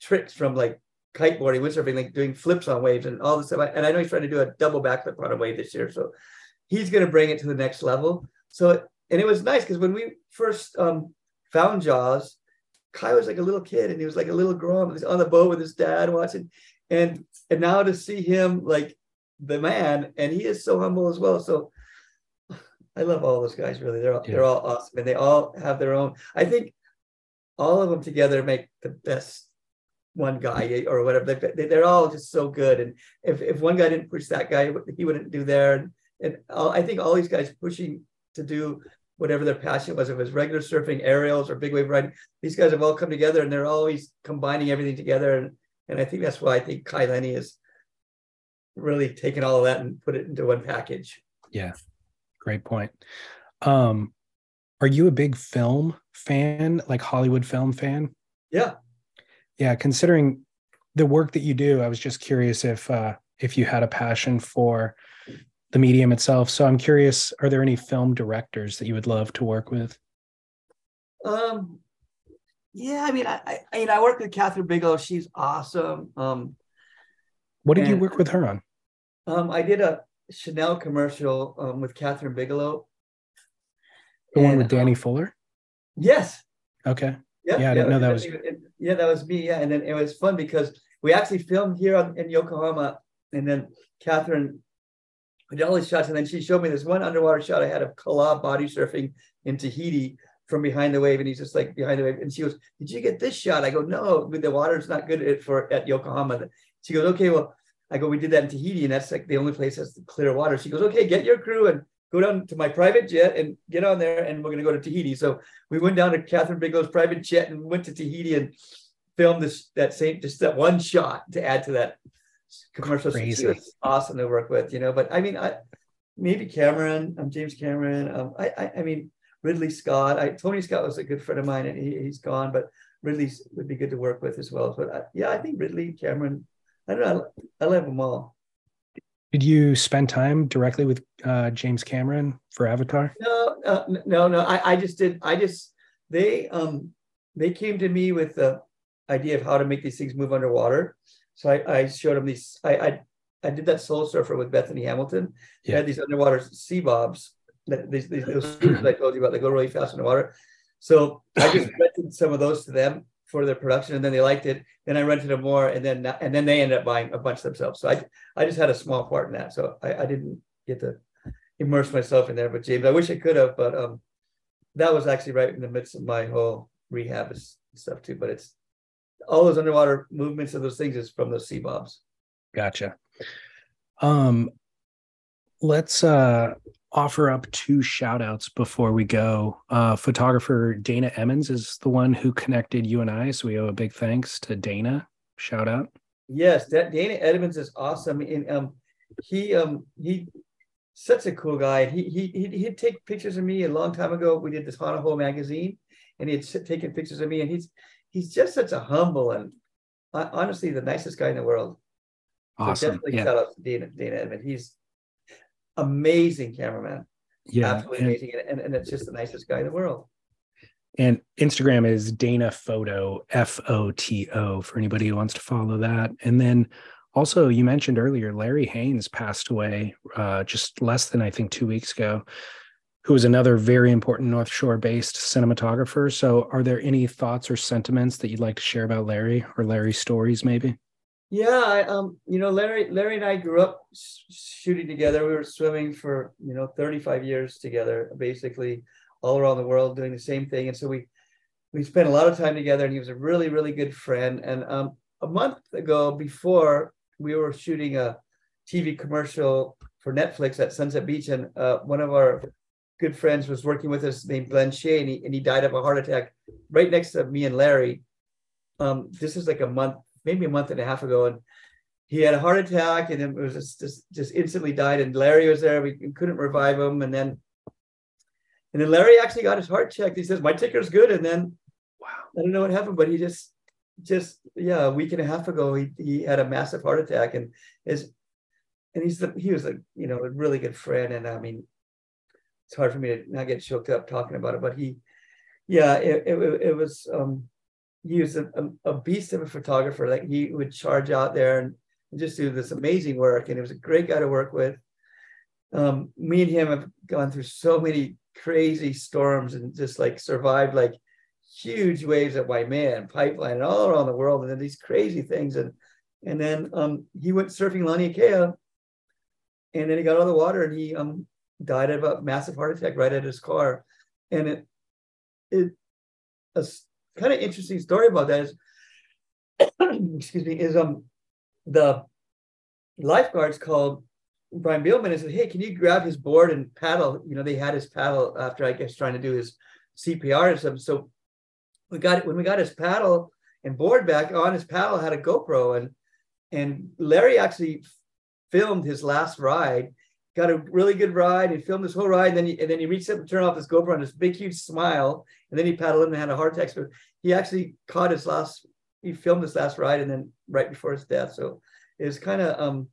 tricks from like kiteboarding, windsurfing, like doing flips on waves and all this stuff. And I know he's trying to do a double backflip on a wave this year, so he's going to bring it to the next level. So and it was nice because when we first um found Jaws, Kai was like a little kid and he was like a little grown up on the boat with his dad watching, and and now to see him like the man, and he is so humble as well. So I love all those guys. Really, they're all,
Yeah.
they're all awesome, and they all have their own. I think all of them together make the best one guy eh, or whatever. They, they, they're all just so good. And if, if one guy didn't push that guy, he wouldn't do there. And, and all, I think all these guys pushing to do whatever their passion was, if it was regular surfing, aerials, or big wave riding, these guys have all come together and they're always combining everything together. And, and I think that's why I think Kai Lenny is really taken all of that and put it into one package.
Yeah. Great point. Um, are you a big film fan, like Hollywood film fan?
Yeah.
Yeah, considering the work that you do, I was just curious if uh if you had a passion for the medium itself. So I'm curious, are there any film directors that you would love to work with?
Um, yeah, I mean, I, I, I- know, I work with Kathryn Bigelow. She's awesome. Um,
What did you work with her on?
um, I did a Chanel commercial um, with Kathryn Bigelow.
The one with Danny
um,
Fuller?
yes.
Okay.
Yeah,
Yeah, I didn't know that was-
it- yeah, that was me. Yeah, and then it was fun because we actually filmed here on, in Yokohama, and then Kathryn did all these shots, and then she showed me this one underwater shot I had of Kala body surfing in Tahiti from behind the wave, and he's just like behind the wave, and she goes, "Did you get this shot?" I go, "No, the water's not good at, for at Yokohama." She goes, "Okay, well." I go, we did that in Tahiti, and that's like the only place that's clear water. She goes, okay, get your crew and go down to my private jet and get on there, and we're gonna go to Tahiti. So we went down to Kathryn Bigelow's private jet and went to Tahiti and filmed this that same just that one shot to add to that commercial.
Crazy.
Was awesome to work with, you know. But I mean, I maybe Cameron, I'm James Cameron. Um, I, I I mean Ridley Scott. I Tony Scott was a good friend of mine, and he, he's gone, but Ridley would be good to work with as well. But I, yeah, I think Ridley, Cameron. I don't know. I love them all.
Did you spend time directly with uh, James Cameron for Avatar?
No, uh, no, no. I, I just did. I just they um they came to me with the idea of how to make these things move underwater. So I, I showed them these. I, I I did that soul surfer with Bethany Hamilton. Yeah. had these underwater sea bobs. These, these those that I told you about. They go really fast underwater. So I just rented some of those to them for their production, and then they liked it. Then I rented them more, and then and then they ended up buying a bunch themselves. So I I just had a small part in that. So I, I didn't get to immerse myself in there. But James, I wish I could have, but um, that was actually right in the midst of my whole rehab stuff too. But it's all those underwater movements of those things is from those sea bobs.
Gotcha. Um, let's uh offer up two shout outs before we go. Uh, photographer Dana Edmunds is the one who connected you and I. So we owe a big thanks to Dana. Shout out.
Yes, that Dana Edmunds is awesome. And um, he um he such a cool guy. He he he'd, take pictures of me a long time ago. We did this Hana Hou magazine, and he had taken pictures of me. And he's he's just such a humble and uh, honestly the nicest guy in the world.
Awesome. So definitely
yeah. shout out to Dana Dana Edmunds. He's amazing cameraman. Yeah, absolutely and, amazing, and, and it's just the nicest guy in the world.
And Instagram is Dana Photo F O T O for anybody who wants to follow that. And then also, you mentioned earlier, Larry Haynes passed away uh, just less than I think two weeks ago, who was another very important North Shore based cinematographer. So, are there any thoughts or sentiments that you'd like to share about Larry or Larry's stories, maybe?
Yeah, I, um, you know, Larry, Larry and I grew up shooting together. We were swimming for you know 35 years together, basically all around the world doing the same thing. And so we we spent a lot of time together. And he was a really, really good friend. And um, a month ago, before we were shooting a TV commercial for Netflix at Sunset Beach, and uh, one of our good friends was working with us named Glenn Shea, and he, and he died of a heart attack right next to me and Larry. Um, this is like a month maybe a month and a half ago, and he had a heart attack, and it was just just, just instantly died. And Larry was there; we couldn't revive him, and then and then Larry actually got his heart checked. He says my ticker's good, and then wow, I don't know what happened, but he just just yeah, a week and a half ago, he he had a massive heart attack, and is and he's the he was a you know a really good friend, and I mean it's hard for me to not get choked up talking about it, but he yeah it, it, it was um he was a, a, beast of a photographer. Like he would charge out there and just do this amazing work. And he was a great guy to work with. Um, me and him have gone through so many crazy storms and just like survived like huge waves at Waimea Pipeline and all around the world. And then these crazy things. And and then um, he went surfing Laniakea and then he got out of the water and he um, died of a massive heart attack right at his car. And it, it, a, kind of interesting story about that is, excuse me, is um the lifeguards called Brian Bielmann and said, "Hey, can you grab his board and paddle?" You know, they had his paddle after I guess trying to do his CPR and stuff. So we got it when we got his paddle and board back on his paddle had a GoPro and and Larry actually filmed his last ride got a really good ride. He filmed this whole ride, and then he, and then he reached up and turned off his GoPro on this big, huge smile. And then he paddled in and had a heart attack. So he actually caught his last. He filmed his last ride, and then right before his death. So it was kind of um,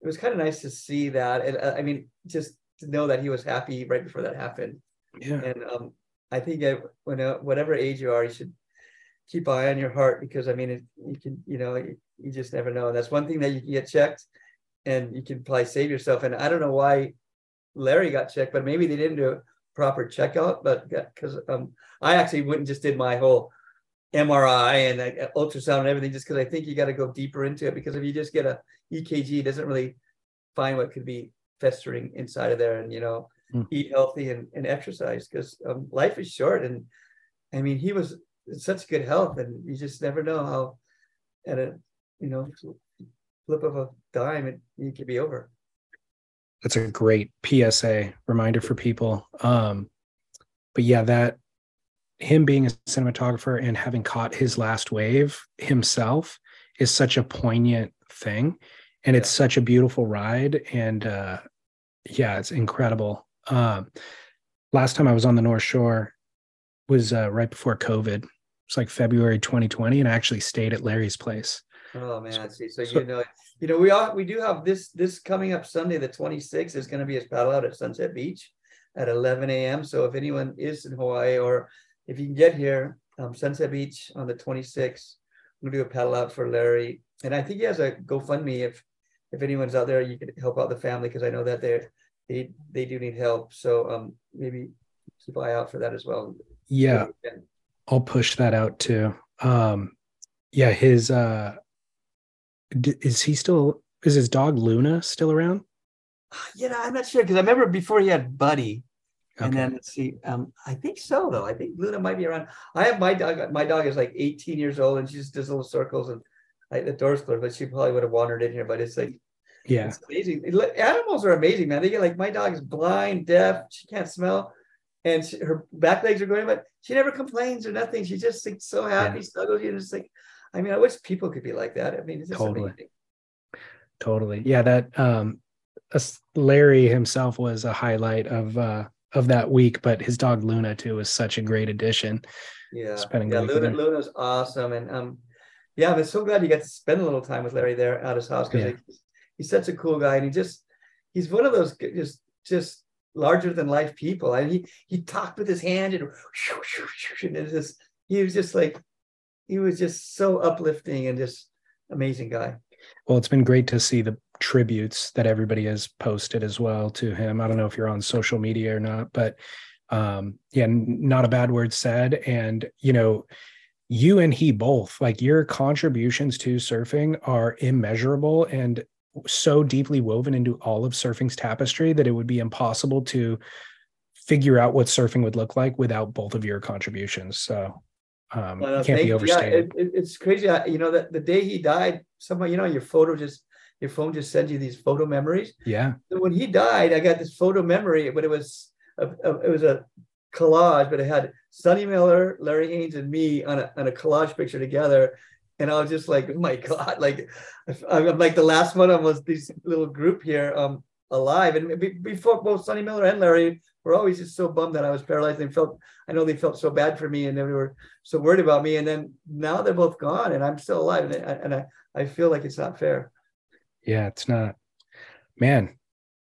it was kind of nice to see that. And uh, I mean, just to know that he was happy right before that happened.
Yeah.
And um, I think that when uh, whatever age you are, you should keep eye on your heart because I mean, it, you can you know you, you just never know. And that's one thing that you can get checked and you can probably save yourself. And I don't know why Larry got checked, but maybe they didn't do a proper checkout. But because um, I actually went and just did my whole MRI and uh, ultrasound and everything, just because I think you got to go deeper into it. Because if you just get a EKG, it doesn't really find what could be festering inside of there. And you know, mm. eat healthy and, and exercise because um, life is short. And I mean, he was in such good health, and you just never know how at a you know flip of a dime, it, it could be over.
That's a great PSA reminder for people. Um, but yeah, that him being a cinematographer and having caught his last wave himself is such a poignant thing. And yeah. it's such a beautiful ride. And uh, yeah, it's incredible. Um, last time I was on the North Shore was uh, right before COVID. It's like February 2020, and I actually stayed at Larry's place
Oh man, see, so, so you know, you know, we all we do have this this coming up Sunday, the 26th, is going to be a paddle out at Sunset Beach at 11 a.m. So if anyone is in Hawaii or if you can get here, um, Sunset Beach on the 26th, I'm gonna do a paddle out for Larry, and I think he has a GoFundMe. If if anyone's out there, you can help out the family because I know that they they they do need help. So um, maybe keep an eye out for that as well.
Yeah, I'll push that out too. Um, yeah, his uh, is he still is his dog Luna still around?
Yeah, I'm not sure because I remember before he had Buddy, okay. and then let's see, um, I think so though. I think Luna might be around. I have my dog. My dog is like 18 years old, and she just does little circles and like the door's closed, but she probably would have wandered in here. But it's like,
yeah,
it's amazing. Animals are amazing, man. They get like my dog is blind, deaf, she can't smell, and she, her back legs are going, but she never complains or nothing. She's just like so happy, yeah. snuggles you, and it's like, I mean, I wish people could be like that. I mean, it's just totally. amazing.
Totally. Yeah, that um Larry himself was a highlight of uh of that week, but his dog Luna too was such a great addition.
Yeah, spending yeah, Luna, Luna's awesome, and um, yeah, I'm so glad you got to spend a little time with Larry there at his house because yeah. he's, he's such a cool guy, and he just he's one of those just just larger than life people, and he he talked with his hand and, and it just he was just like he was just so uplifting and just amazing guy.
Well, it's been great to see the tributes that everybody has posted as well to him. I don't know if you're on social media or not, but um, yeah, not a bad word said. And, you know, you and he both, like your contributions to surfing are immeasurable and so deeply woven into all of surfing's tapestry that it would be impossible to figure out what surfing would look like without both of your contributions. So um, well, can't be overstated.
Yeah, it, it's crazy. You know that the day he died, somehow you know your photo just your phone just sends you these photo memories.
Yeah.
So when he died, I got this photo memory, but it was a, a, it was a collage, but it had Sonny Miller, Larry Haynes, and me on a, on a collage picture together. And I was just like, oh my God, like I'm like the last one of was this little group here um alive. And before both Sonny Miller and Larry were always just so bummed that I was paralyzed. They felt, I know they felt so bad for me and they were so worried about me. And then now they're both gone and I'm still alive. And I, and I, I feel like it's not fair.
Yeah, it's not. Man,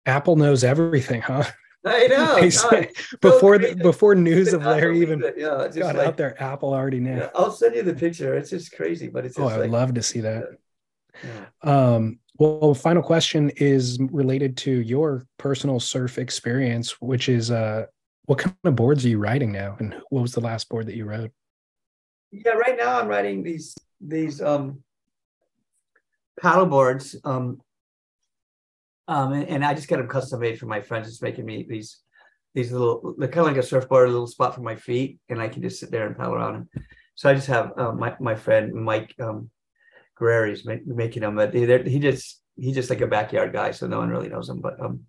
Apple knows everything, huh?
I know.
God, before the, before news of Larry even yeah, got like, out there, Apple already knew.
Yeah, I'll send you the picture. It's just crazy, but it's.
oh,
I would
like, love to see that. Yeah. Um, well, final question is related to your personal surf experience, which is uh, what kind of boards are you riding now, and what was the last board that you rode?
Yeah, right now I'm riding these these um paddle boards. Um, um, and, and, I just got them custom made for my friends. It's making me these these little they're kind of like a surfboard, a little spot for my feet, and I can just sit there and paddle around. So I just have uh, my my friend Mike um, Guerreri's make, making them, but he just he's just like a backyard guy, so no one really knows him. But um,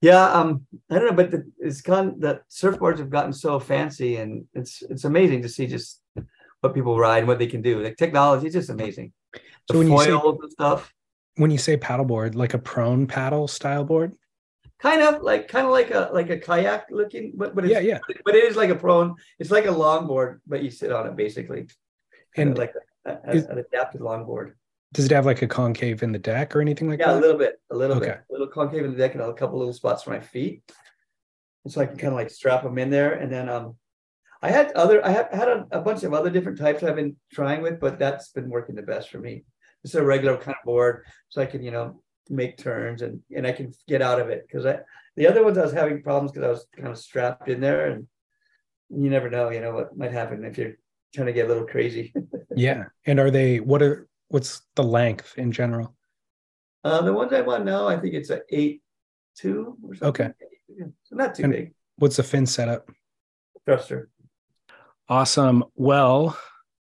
yeah, um, I don't know, but the, it's gone. The surfboards have gotten so fancy, and it's it's amazing to see just what people ride and what they can do. The technology is just amazing
so when you say, and stuff. When you say paddleboard, like a prone paddle style board?
Kind of like kind of like a like a kayak looking, but but
yeah, yeah.
But it is like a prone. It's like a longboard, but you sit on it basically. Kind and like a, a, is, an adapted longboard.
Does it have like a concave in the deck or anything like
yeah,
that?
Yeah, a little bit, a little okay. bit, a little concave in the deck, and a couple little spots for my feet. And so I can kind of like strap them in there, and then um, I had other, I have had a, a bunch of other different types I've been trying with, but that's been working the best for me. It's a regular kind of board, so I can, you know, make turns and and I can get out of it because I the other ones I was having problems because I was kind of strapped in there and you never know, you know, what might happen if you're trying to get a little crazy.
yeah. And are they what are what's the length in general?
Uh, the ones I want now, I think it's a eight two or something.
Okay.
Yeah. So not too and big.
What's the fin setup?
Thruster.
Awesome. Well,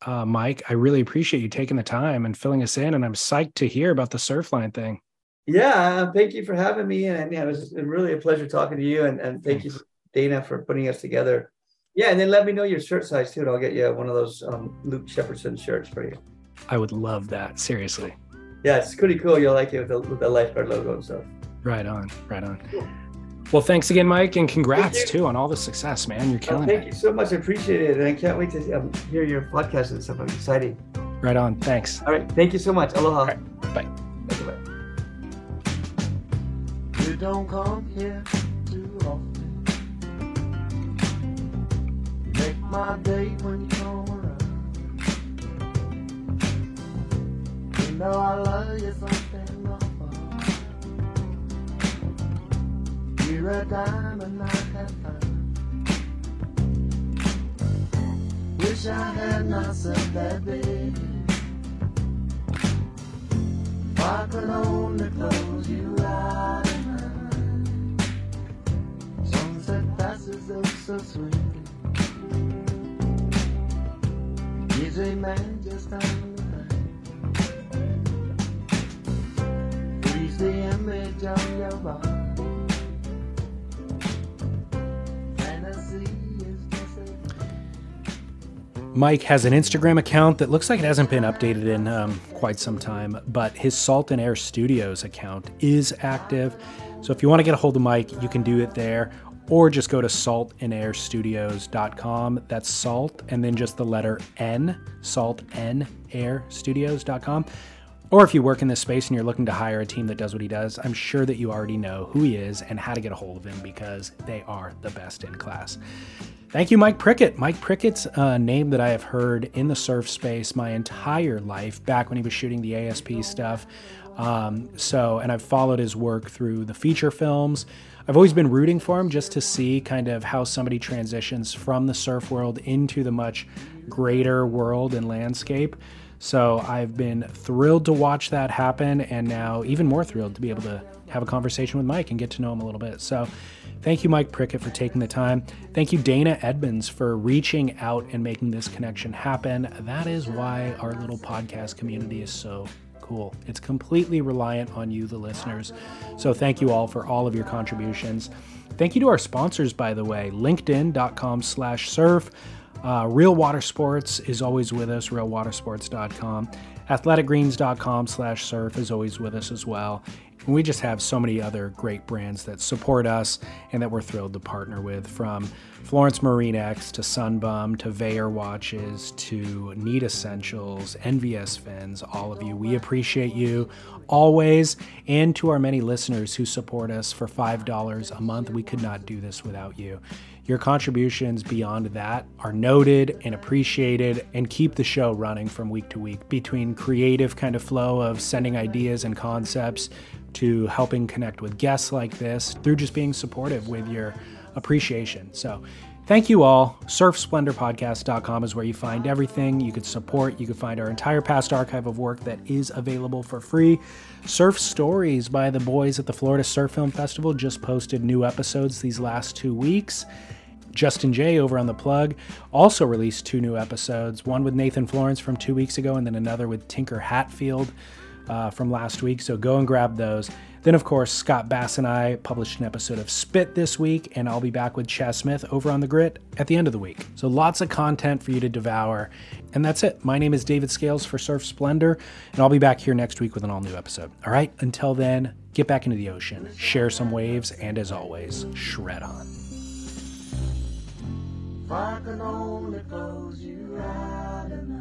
uh, Mike. I really appreciate you taking the time and filling us in, and I'm psyched to hear about the Surfline thing.
Yeah, thank you for having me, and yeah, it was really a pleasure talking to you, and, and thank Thanks. you, Dana, for putting us together. Yeah, and then let me know your shirt size too, and I'll get you one of those um, Luke Shepardson shirts for you.
I would love that. Seriously.
Yeah, it's pretty cool. You'll like it with the, with the lifeguard logo and stuff.
Right on. Right on. Cool. Well, thanks again, Mike, and congrats too on all the success, man. You're killing
oh, thank
it.
Thank you so much. I appreciate it. And I can't wait to um, hear your podcast and stuff. I'm excited.
Right on. Thanks.
All right. Thank you so much. Aloha.
All right. Bye.
You don't come here my day when you come around. You know I love you something awful. You're a diamond I can find. Wish I had not said that baby. If I could only close you out. Sunset passes up so sweet. Man just on the. Freeze the image on your body.
Mike has an Instagram account that looks like it hasn't been updated in um, quite some time, but his Salt and Air Studios account is active. So if you want to get a hold of Mike, you can do it there, or just go to saltandairstudios.com. That's salt and then just the letter N, salt N airstudios.com. Or if you work in this space and you're looking to hire a team that does what he does, I'm sure that you already know who he is and how to get a hold of him because they are the best in class. Thank you, Mike Prickett. Mike Prickett's a name that I have heard in the surf space my entire life, back when he was shooting the ASP stuff. Um, so, and I've followed his work through the feature films. I've always been rooting for him just to see kind of how somebody transitions from the surf world into the much greater world and landscape. So I've been thrilled to watch that happen, and now even more thrilled to be able to have a conversation with Mike and get to know him a little bit. So thank you, Mike Prickett, for taking the time. Thank you, Dana Edmunds, for reaching out and making this connection happen. That is why our little podcast community is so cool. It's completely reliant on you, the listeners. So thank you all for all of your contributions. Thank you to our sponsors, by the way, linkedin.com slash surf. Uh, Real Water Sports is always with us, realwatersports.com. Athleticgreens.com slash surf is always with us as well. And we just have so many other great brands that support us and that we're thrilled to partner with from Florence Marine X to Sunbum to Vaer Watches to Neat Essentials, NVS Fins, all of you. We appreciate you always. And to our many listeners who support us for $5 a month, we could not do this without you. Your contributions beyond that are noted and appreciated and keep the show running from week to week between creative kind of flow of sending ideas and concepts to helping connect with guests like this through just being supportive with your appreciation. So, thank you all. SurfSplendorPodcast.com is where you find everything you could support. You can find our entire past archive of work that is available for free. Surf Stories by the boys at the Florida Surf Film Festival just posted new episodes these last two weeks. Justin J over on the plug also released two new episodes one with Nathan Florence from two weeks ago, and then another with Tinker Hatfield uh, from last week. So go and grab those. Then, of course, Scott Bass and I published an episode of Spit this week, and I'll be back with Chaz Smith over on the Grit at the end of the week. So lots of content for you to devour. And that's it. My name is David Scales for Surf Splendor, and I'll be back here next week with an all new episode. All right, until then, get back into the ocean, share some waves, and as always, shred on.
Could only close you out.